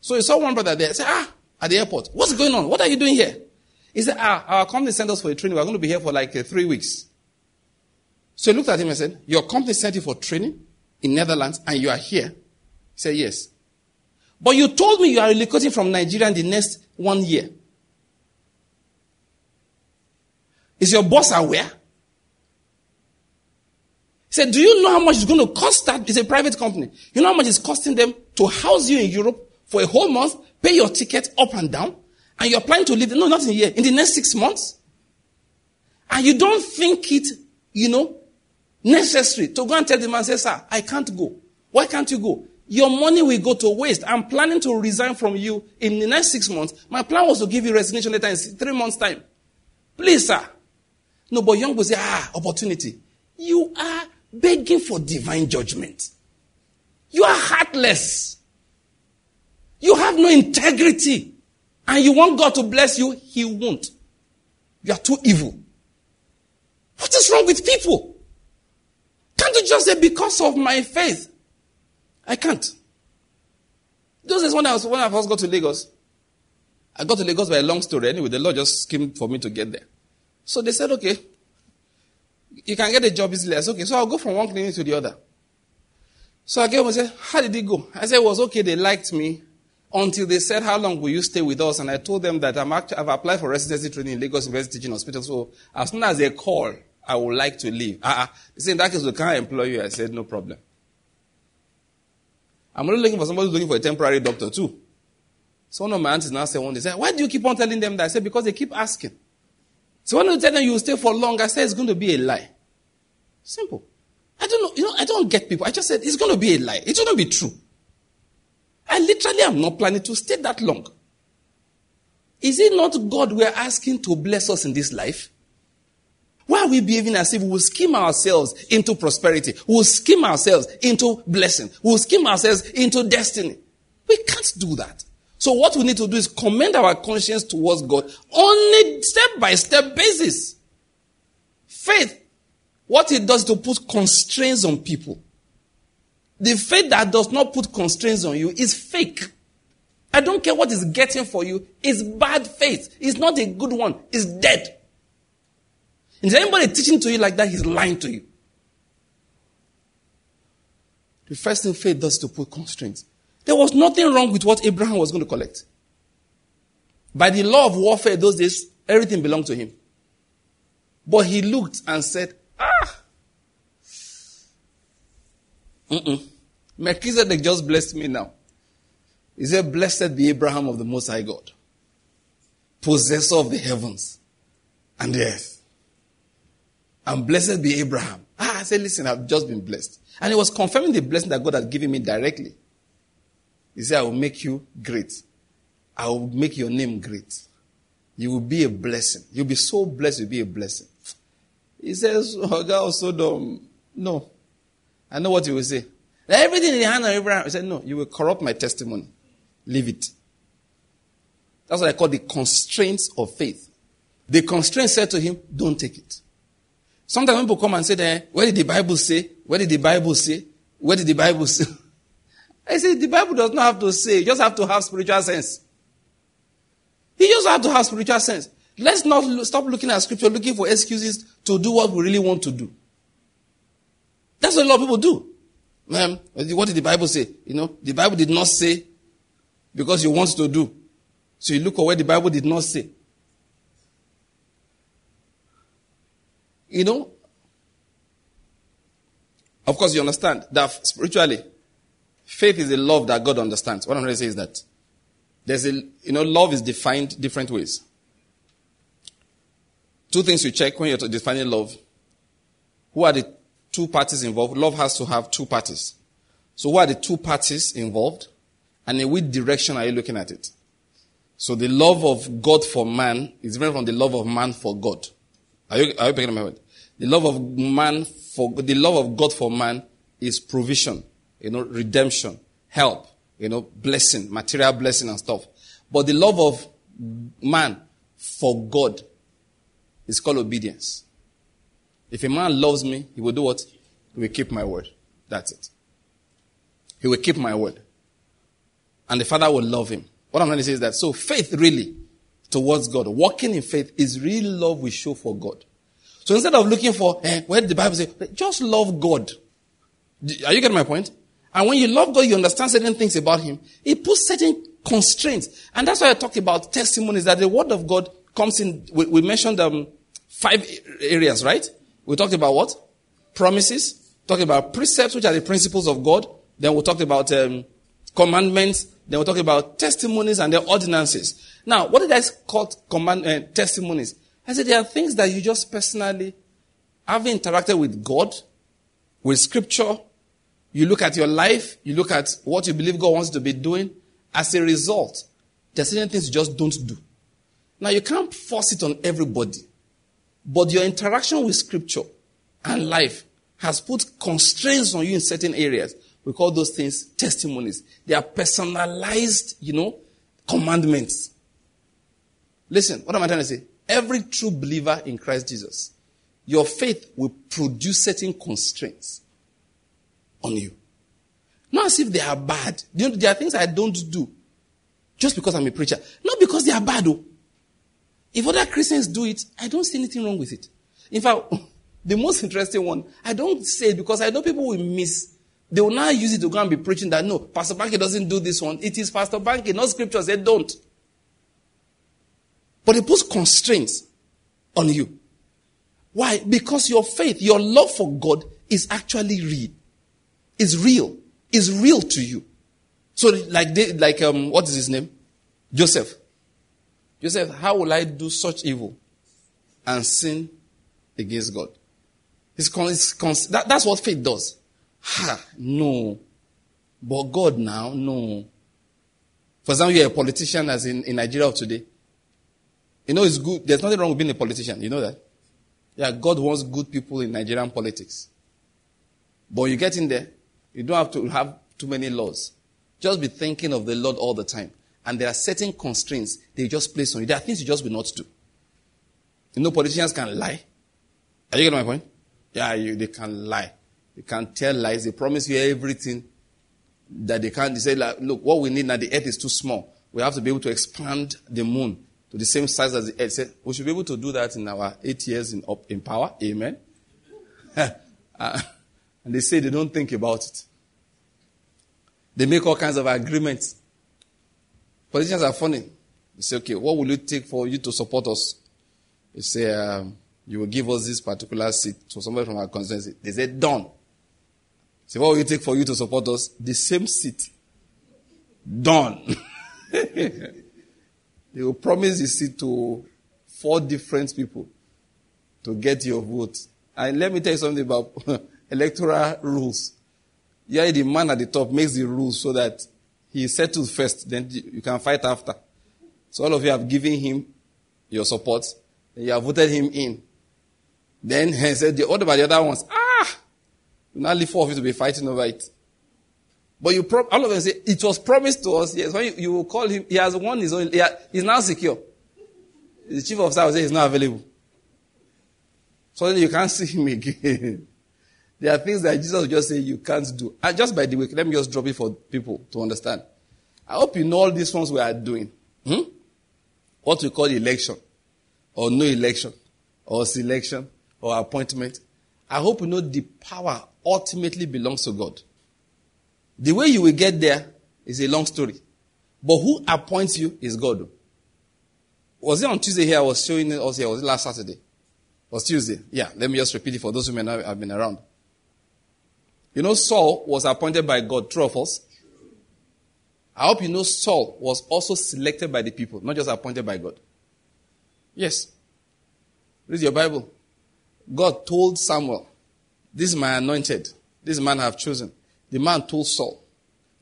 So he saw one brother there. Say, ah, at the airport. What's going on? What are you doing here? He said, ah, our company sent us for a training. We're going to be here for like uh, three weeks. So he looked at him and said, Your company sent you for training in Netherlands and you are here? He said, Yes. But you told me you are relocating from Nigeria in the next one year. Is your boss aware? He said, Do you know how much it's going to cost that? It's a private company. You know how much it's costing them to house you in Europe for a whole month, pay your ticket up and down, and you're planning to leave? No, not in a year. In the next six months? And you don't think it, you know, necessary to go and tell the man, say, Sir, I can't go. Why can't you go? Your money will go to waste. I'm planning to resign from you in the next six months. My plan was to give you resignation letter in three months' time. Please, sir. No, but young will say, ah, opportunity. You are begging for divine judgment. You are heartless. You have no integrity. And you want God to bless you, He won't. You are too evil. What is wrong with people? Can't you just say, because of my faith? I can't. Those days when I was when I first got to Lagos, I got to Lagos by a long story. Anyway, the Lord just schemed for me to get there. So they said, okay, you can get a job easily. I said, okay, so I'll go from one clinic to the other. So I gave them and said, how did it go? I said, it was okay. They liked me until they said, how long will you stay with us? And I told them that I'm actually, I've applied for residency training in Lagos University Teaching Hospital. So as soon as they call, I would like to leave. Uh-uh. They said, in that case, we can't employ you. I said, no problem. I'm only looking for somebody who's looking for a temporary doctor too. So one of my aunts now said one day, said, why do you keep on telling them that? I said, because they keep asking. So when you tell them you will stay for long, I said, it's going to be a lie. Simple. I don't know, you know, I don't get people. I just said, it's going to be a lie. It to be true. I literally am not planning to stay that long. Is it not God we're asking to bless us in this life? Why are we behaving as if we will scheme ourselves into prosperity? We will scheme ourselves into blessing. We will scheme ourselves into destiny. We can't do that. So what we need to do is commend our conscience towards God on a step by step basis. Faith, what it does to put constraints on people. The faith that does not put constraints on you is fake. I don't care what is getting for you. It's bad faith. It's not a good one. It's dead. Is anybody teaching to you like that? He's lying to you. The first thing faith does to put constraints. There was nothing wrong with what Abraham was going to collect. By the law of warfare those days, everything belonged to him. But he looked and said, Ah! Mm-mm. Melchizedek just blessed me now. He said, Blessed be Abraham of the Most High God, possessor of the heavens and the earth. And blessed be Abraham. Ah, I said, listen, I've just been blessed. And he was confirming the blessing that God had given me directly. He said, I will make you great. I will make your name great. You will be a blessing. You'll be so blessed, you'll be a blessing. He says, oh, God, so dumb. No. I know what he will say. Everything in the hand of Abraham. He said, No, you will corrupt my testimony. Leave it. That's what I call the constraints of faith. The constraint said to him, Don't take it. Sometimes people come and say, eh, Where did the Bible say? Where did the Bible say? Where did the Bible say? <laughs> I say, The Bible does not have to say, you just have to have spiritual sense. You just have to have spiritual sense. Let's not stop looking at scripture, looking for excuses to do what we really want to do. That's what a lot of people do. Um, what did the Bible say? You know, the Bible did not say because you want to do. So you look at where the Bible did not say. You know, of course, you understand that spiritually, faith is a love that God understands. What I'm trying to say is that there's a, you know, love is defined different ways. Two things you check when you're defining love. Who are the two parties involved? Love has to have two parties. So who are the two parties involved? And in which direction are you looking at it? So the love of God for man is different from the love of man for God. Are you, are you picking my word? The love of man for, the love of God for man is provision, you know, redemption, help, you know, blessing, material blessing and stuff. But the love of man for God is called obedience. If a man loves me, he will do what? He will keep my word. That's it. He will keep my word. And the Father will love him. What I'm trying to say is that so faith really towards God, walking in faith is real love we show for God. So instead of looking for, eh, where did the Bible say, just love God. Are you getting my point? And when you love God, you understand certain things about Him. It puts certain constraints. And that's why I talk about testimonies that the Word of God comes in. We, we mentioned um, five areas, right? We talked about what? Promises. Talking about precepts, which are the principles of God. Then we talked about um, commandments. Then we talked about testimonies and their ordinances. Now, what did I call command, uh, testimonies? I said there are things that you just personally have interacted with God, with Scripture. You look at your life. You look at what you believe God wants to be doing. As a result, there are certain things you just don't do. Now, you can't force it on everybody. But your interaction with Scripture and life has put constraints on you in certain areas. We call those things testimonies. They are personalized, you know, commandments. Listen, what am I trying to say? Every true believer in Christ Jesus, your faith will produce certain constraints on you. Not as if they are bad. You know, there are things I don't do just because I'm a preacher. Not because they are bad, though. If other Christians do it, I don't see anything wrong with it. In fact, <laughs> the most interesting one, I don't say it because I know people will miss. They will now use it to go and be preaching that no, Pastor Banky doesn't do this one. It is Pastor Banky, not scriptures. They don't. But it puts constraints on you. Why? Because your faith, your love for God is actually real. Is real. Is real to you. So like they, like um what is his name? Joseph. Joseph, how will I do such evil and sin against God? It's, it's that, that's what faith does. Ha, no. But God now, no. For example, you're a politician as in, in Nigeria of today. You know, it's good. There's nothing wrong with being a politician. You know that? Yeah, God wants good people in Nigerian politics. But when you get in there, you don't have to have too many laws. Just be thinking of the Lord all the time. And there are certain constraints they just place on you. There are things you just will not do. You know, politicians can lie. Are you getting my point? Yeah, you, they can lie. They can tell lies. They promise you everything that they can't. They say, like, look, what we need now, the earth is too small. We have to be able to expand the moon the same size as the earth. Say, we should be able to do that in our eight years in, up, in power. Amen. <laughs> uh, and they say they don't think about it. They make all kinds of agreements. Politicians are funny. They say, okay, what will it take for you to support us? They say, um, you will give us this particular seat to somebody from our constituency. They say, done. Say, what will it take for you to support us? The same seat. Done. <laughs> they will promise the seat to four different people to get your vote. And let me tell you something about <laughs> electoral rules. Yeah, the man at the top makes the rules so that he settles first, then you can fight after. So all of you have given him your support, you have voted him in. Then <laughs> he said, the what about the other ones? Ah! You now leave four of you to be fighting over it. But you, pro- all of them say, it was promised to us. Yes, when you, you will call him, he has won his own, he ha- he's now secure. The chief of staff will say he's not available. Then you can't <laughs> see him again. There are things that Jesus just say you can't do. And just by the way, let me just drop it for people to understand. I hope you know all these ones we are doing. Hmm? What we call election, or no election, or selection, or appointment. I hope you know the power ultimately belongs to God. The way you will get there is a long story. But who appoints you is God. Was it on Tuesday here? I was showing us here. Was it last Saturday? It was Tuesday. Yeah, let me just repeat it for those who may not have been around. You know, Saul was appointed by God, true or false? I hope you know Saul was also selected by the people, not just appointed by God. Yes. Read your Bible. God told Samuel, This is my anointed. This man I have chosen. The man told Saul,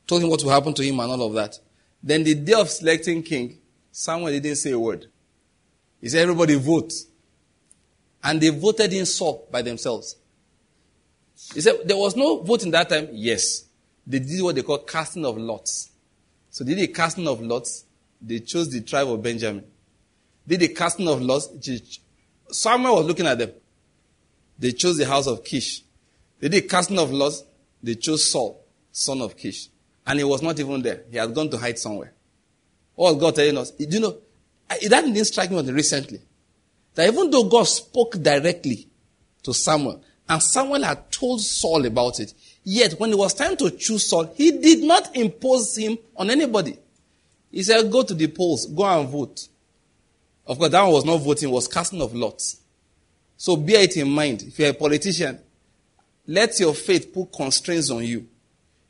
told him what will happen to him and all of that. Then the day of selecting king, Samuel didn't say a word. He said, Everybody vote. And they voted in Saul by themselves. He said, There was no vote in that time? Yes. They did what they call casting of lots. So they did a casting of lots. They chose the tribe of Benjamin. Did a casting of lots. Samuel was looking at them. They chose the house of Kish. They did a casting of lots. They chose Saul, son of Kish. And he was not even there. He had gone to hide somewhere. What God telling us? You know, that didn't strike me recently. That even though God spoke directly to Samuel, And Samuel had told Saul about it. Yet, when it was time to choose Saul, he did not impose him on anybody. He said, Go to the polls, go and vote. Of course, that one was not voting, was casting of lots. So bear it in mind. If you're a politician, let your faith put constraints on you.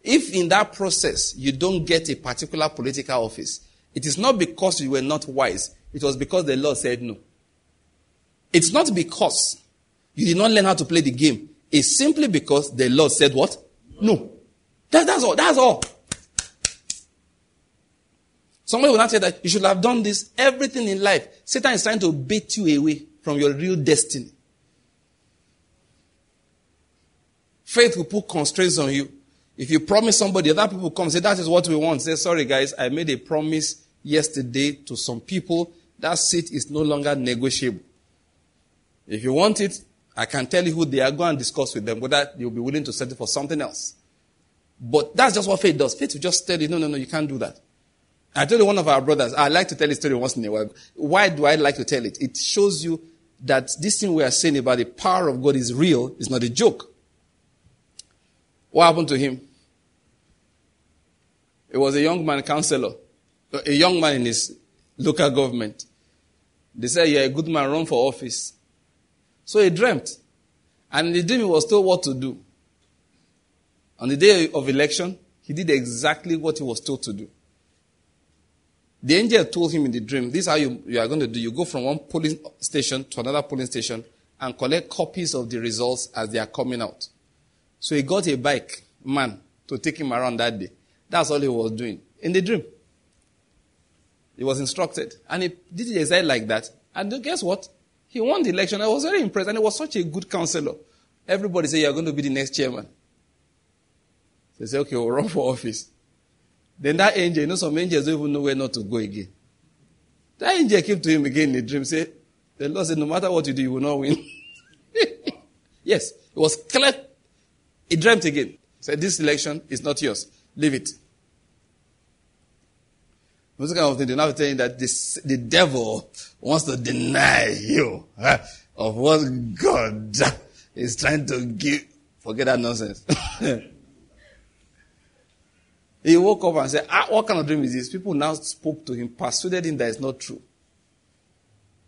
If in that process you don't get a particular political office, it is not because you were not wise, it was because the Lord said no. It's not because you did not learn how to play the game. It's simply because the Lord said what? No. That, that's all. That's all. Somebody will not say that you should have done this. Everything in life, Satan is trying to bait you away from your real destiny. Faith will put constraints on you. If you promise somebody, other people come say, that is what we want. Say, sorry guys, I made a promise yesterday to some people. That seat is no longer negotiable. If you want it, I can tell you who they are. Go and discuss with them whether you'll be willing to settle for something else. But that's just what faith does. Faith will just tell you, no, no, no, you can't do that. I told one of our brothers, I like to tell a story once in a while. Why do I like to tell it? It shows you that this thing we are saying about the power of God is real, it's not a joke. What happened to him? It was a young man counselor, a young man in his local government. They said, You're a good man, run for office. So he dreamt. And in the dream, he was told what to do. On the day of election, he did exactly what he was told to do. The angel told him in the dream, This is how you, you are going to do. You go from one polling station to another polling station and collect copies of the results as they are coming out. So he got a bike man to take him around that day. That's all he was doing in the dream. He was instructed. And he did it exactly like that. And guess what? He won the election. I was very impressed. And he was such a good counselor. Everybody said, You're going to be the next chairman. They said, Okay, we'll run for office. Then that angel, you know, some angels don't even know where not to go again. That angel came to him again in the dream, said, The Lord said, No matter what you do, you will not win. <laughs> yes, it was clear. He dreamt again. Said, This election is not yours. Leave it. Those kind of thing, they're not telling that this, the devil wants to deny you uh, of what God is trying to give. Forget that nonsense. <laughs> he woke up and said, ah, What kind of dream is this? People now spoke to him, persuaded him that it's not true.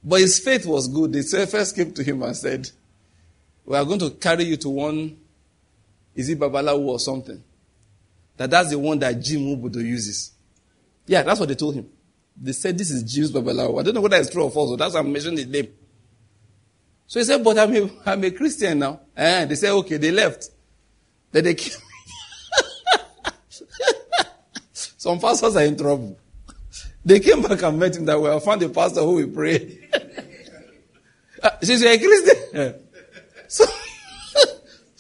But his faith was good. They first came to him and said, We are going to carry you to one, is it Babalawo or something? That that's the one that Jim Ubudo uses. Yeah, that's what they told him. They said this is James Babalawo. I don't know whether it's true or false, so that's why I'm mentioning his name. So he said, but I'm a, I'm a Christian now. And they said, okay, they left. Then they came. <laughs> Some pastors are in trouble. They came back and met him that way. I found a pastor who will pray. <laughs> uh, she's a Christian. <laughs> so,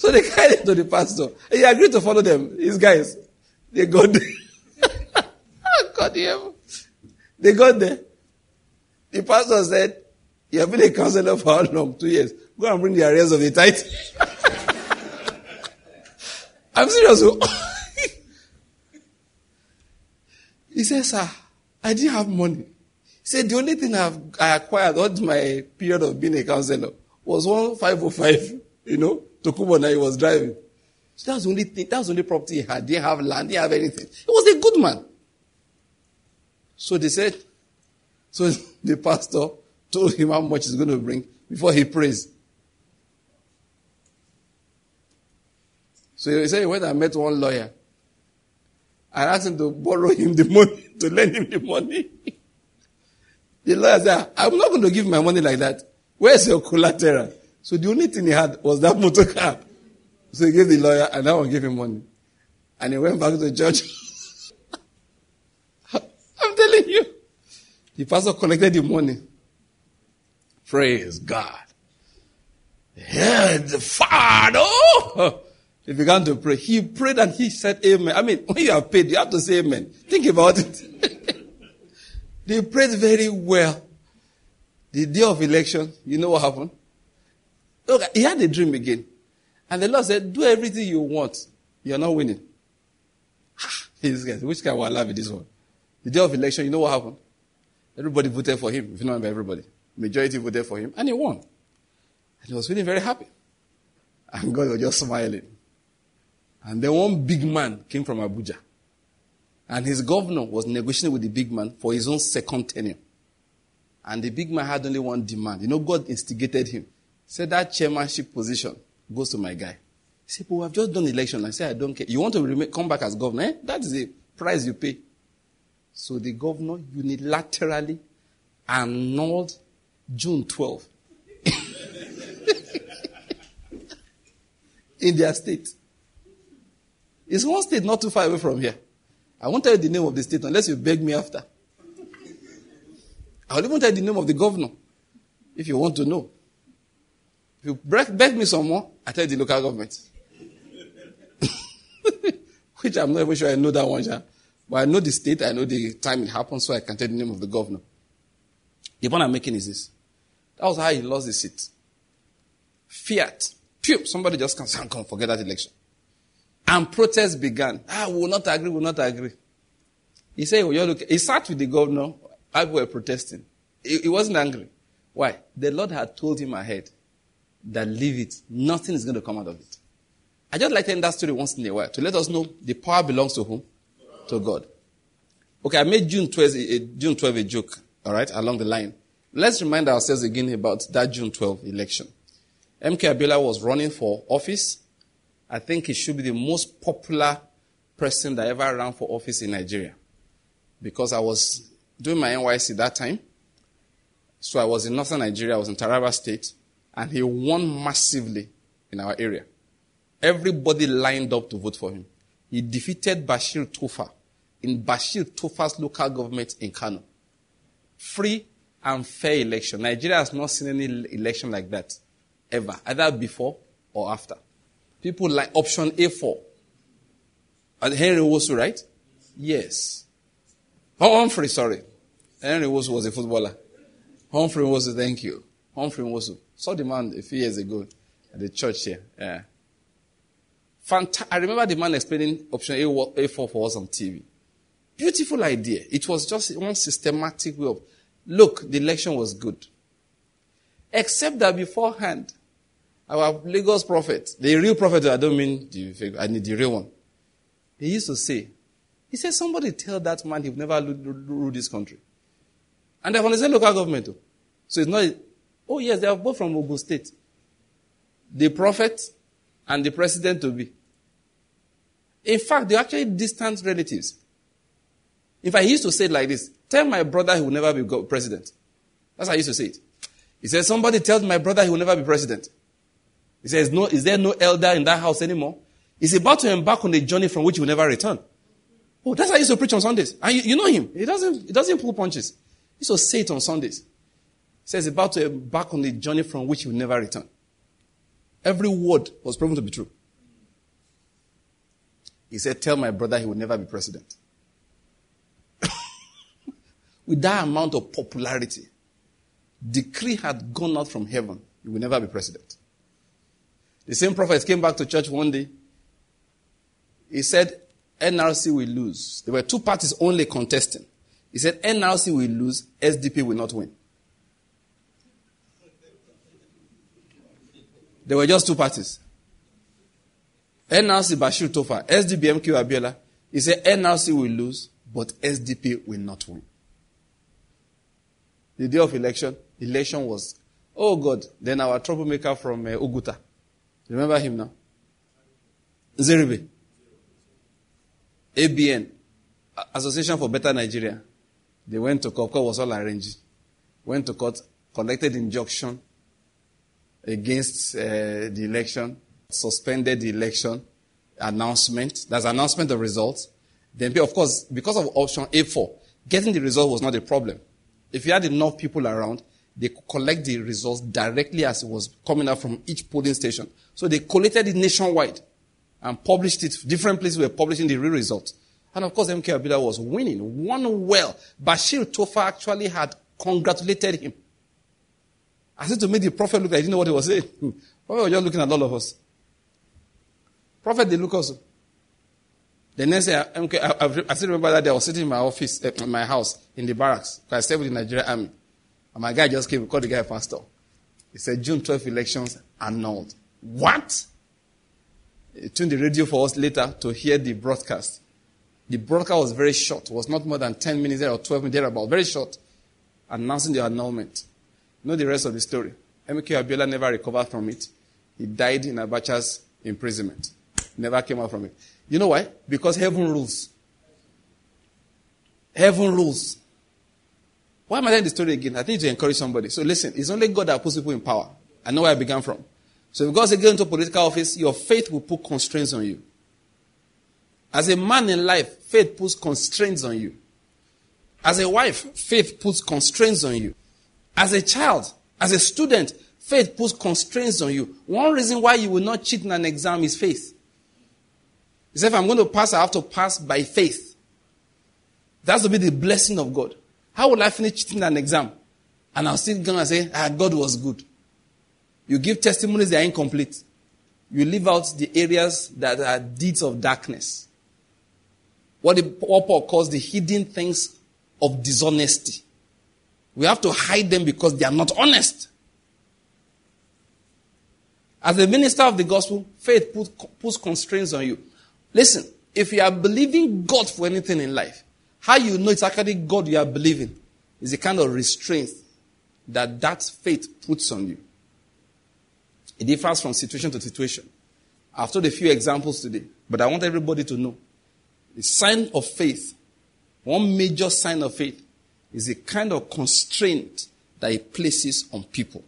so they carried him to the pastor. He agreed to follow them. These guys, they got there. <laughs> God, they got there. The pastor said, You have been a counselor for how long? Two years. Go and bring the arrears of the tithe. <laughs> I'm serious. Oh. <laughs> he said, Sir, I didn't have money. He said, The only thing I've, I acquired all my period of being a counselor was one 505, you know, tokunbo he was driving. So that was the only thing, that was the only property he had. Didn't have land, didn't have anything. He was a good man. So they said, so <laughs> the pastor told him how much he's going to bring before he prays. So he said he went and met one lawyer. I asked him to borrow him the money, <laughs> to lend him the money. <laughs> the lawyer said, I'm not going to give my money like that. Where's your collateral? So the only thing he had was that <laughs> motor car. So he gave the lawyer and that one gave him money. And he went back to the judge. <laughs> I'm telling you. The pastor collected the money. Praise God. Yeah, the Father. He began to pray. He prayed and he said amen. I mean, when you are paid, you have to say amen. Think about it. <laughs> they prayed very well. The day of election, you know what happened? Look, he had a dream again. And the Lord said, do everything you want. You're not winning. Ah, this guy, which guy will at this one? The day of election, you know what happened? Everybody voted for him, if you know everybody. Majority voted for him, and he won. And he was feeling very happy. And God was just smiling. And then one big man came from Abuja. And his governor was negotiating with the big man for his own second tenure. And the big man had only one demand. You know, God instigated him. Said, that chairmanship position goes to my guy. He said, but we have just done election. I said, I don't care. You want to remain, come back as governor? Eh? That is the price you pay. So the governor unilaterally annulled June 12 <laughs> in their state. It's one state not too far away from here. I won't tell you the name of the state unless you beg me after. I'll even tell you the name of the governor if you want to know. If you beg me some more, I tell the local government. <laughs> Which I'm not even sure I know that one, yeah. But I know the state, I know the time it happened, so I can tell the name of the governor. The point I'm making is this. That was how he lost the seat. Fiat. Pew, somebody just can say, come forget that election. And protests began. Ah, we will not agree, we will not agree. He said, well, look, he sat with the governor, people were protesting. He, he wasn't angry. Why? The Lord had told him ahead that leave it. Nothing is going to come out of it. I just like to end that story once in a while to let us know the power belongs to whom? To God. Okay, I made June 12, a, June 12 a joke, all right, along the line. Let's remind ourselves again about that June 12 election. MK Abiola was running for office. I think he should be the most popular person that ever ran for office in Nigeria. Because I was doing my NYSC that time. So I was in northern Nigeria, I was in Taraba State, and he won massively in our area. Everybody lined up to vote for him. He defeated Bashir Tofa in Bashir Tofa's local government in Kano. Free and fair election. Nigeria has not seen any election like that ever, either before or after. People like option A4. And Henry Nwosu, right? Yes. Oh, Humphrey, sorry. Henry Nwosu was a footballer. Humphrey Nwosu, thank you. Humphrey Nwosu. Saw the man a few years ago at the church here. Yeah. I remember the man explaining option A4 for us on TV. Beautiful idea. It was just one systematic way of, look, the election was good. Except that beforehand, our Lagos prophet, the real prophet, I don't mean the fake, I need the real one. He used to say, he said, somebody tell that man he will never rule this country. And they're from the same local government. Too. So it's not, oh yes, they are both from Ogun State. The prophet and the president to be. In fact, they're actually distant relatives. In fact, he used to say it like this Tell my brother he will never be president. That's how he used to say it. He said, Somebody tells my brother he will never be president. He says, no, Is there no elder in that house anymore? He's about to embark on a journey from which he will never return. Oh, that's how he used to preach on Sundays. And you, you know him. He doesn't, he doesn't pull punches. He used to say it on Sundays. Says, about to embark on a journey from which he will never return. Every word was proven to be true. He said, Tell my brother he will never be president. <laughs> With that amount of popularity, decree had gone out from heaven, he will never be president. The same prophet came back to church one day. He said, NRC will lose. There were two parties only contesting. He said, NRC will lose, SDP will not win. There were just two parties. NRC Bashir Tofa, SDP MK Abiola. He said NRC will lose, but SDP will not win. The day of election, election was, oh God, then our troublemaker from uh, Oguta. Remember him now? Nzeribe. ABN, Association for Better Nigeria. They went to court, court was all arranged. Went to court, collected injunction against uh, the election, suspended the election announcement. That's announcement of results. Then, of course, because of option A4, getting the result was not a problem. If you had enough people around, they could collect the results directly as it was coming out from each polling station. So they collated it nationwide and published it. Different places were publishing the real results. And of course, MK Abiola was winning, won well. Bashir Tofa actually had congratulated him. I said to make the prophet look like he didn't know what he was saying. <laughs> prophet was just looking at all of us. Prophet, they look also. The next day, MK, I, I, still remember that day I was sitting in my office, uh, in my house, in the barracks, I served with the Nigerian army. And my guy just came, called the guy pastor. He said, June 12 elections annulled. What? uh, tuned the radio for us later to hear the broadcast. The broadcast was very short, it was not more than 10 minutes there or 12 minutes thereabout, very short, announcing the annulment. Know the rest of the story. MK Abiola never recovered from it. He died in Abacha's imprisonment. Never came out from it. You know why? Because heaven rules. Heaven rules. Why am I telling the story again? I think to encourage somebody. So listen, it's only God that puts people in power. I know where I began from. So if God says get into political office, your faith will put constraints on you. As a man in life, faith puts constraints on you. As a wife, faith puts constraints on you. As a child, as a student, faith puts constraints on you. One reason why you will not cheat in an exam is faith. He said, if I'm going to pass, I have to pass by faith. That's to be the blessing of God. How will I finish cheating an exam? And I'll still going to say, ah, God was good. You give testimonies that are incomplete. You leave out the areas that are deeds of darkness. What, the, what Paul calls the hidden things of dishonesty. We have to hide them because they are not honest. As a minister of the gospel, faith puts, puts constraints on you. Listen, if you are believing God for anything in life, how you know it's actually God you are believing is the kind of restraint that that faith puts on you. It differs from situation to situation. I've told a few examples today, but I want everybody to know the sign of faith, one major sign of faith, is a kind of constraint that it places on people.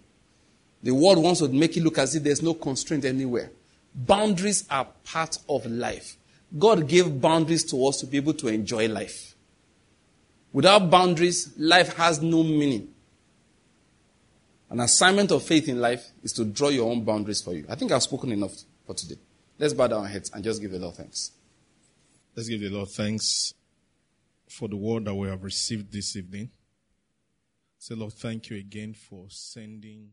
The world wants to make it look as if there's no constraint anywhere. Boundaries are part of life. God gave boundaries to us to be able to enjoy life. Without boundaries, life has no meaning. An assignment of faith in life is to draw your own boundaries for you. I think I've spoken enough for today. Let's bow down our heads and just give the Lord thanks. Let's give the Lord thanks for the word that we have received this evening. Say, Lord, thank you again for sending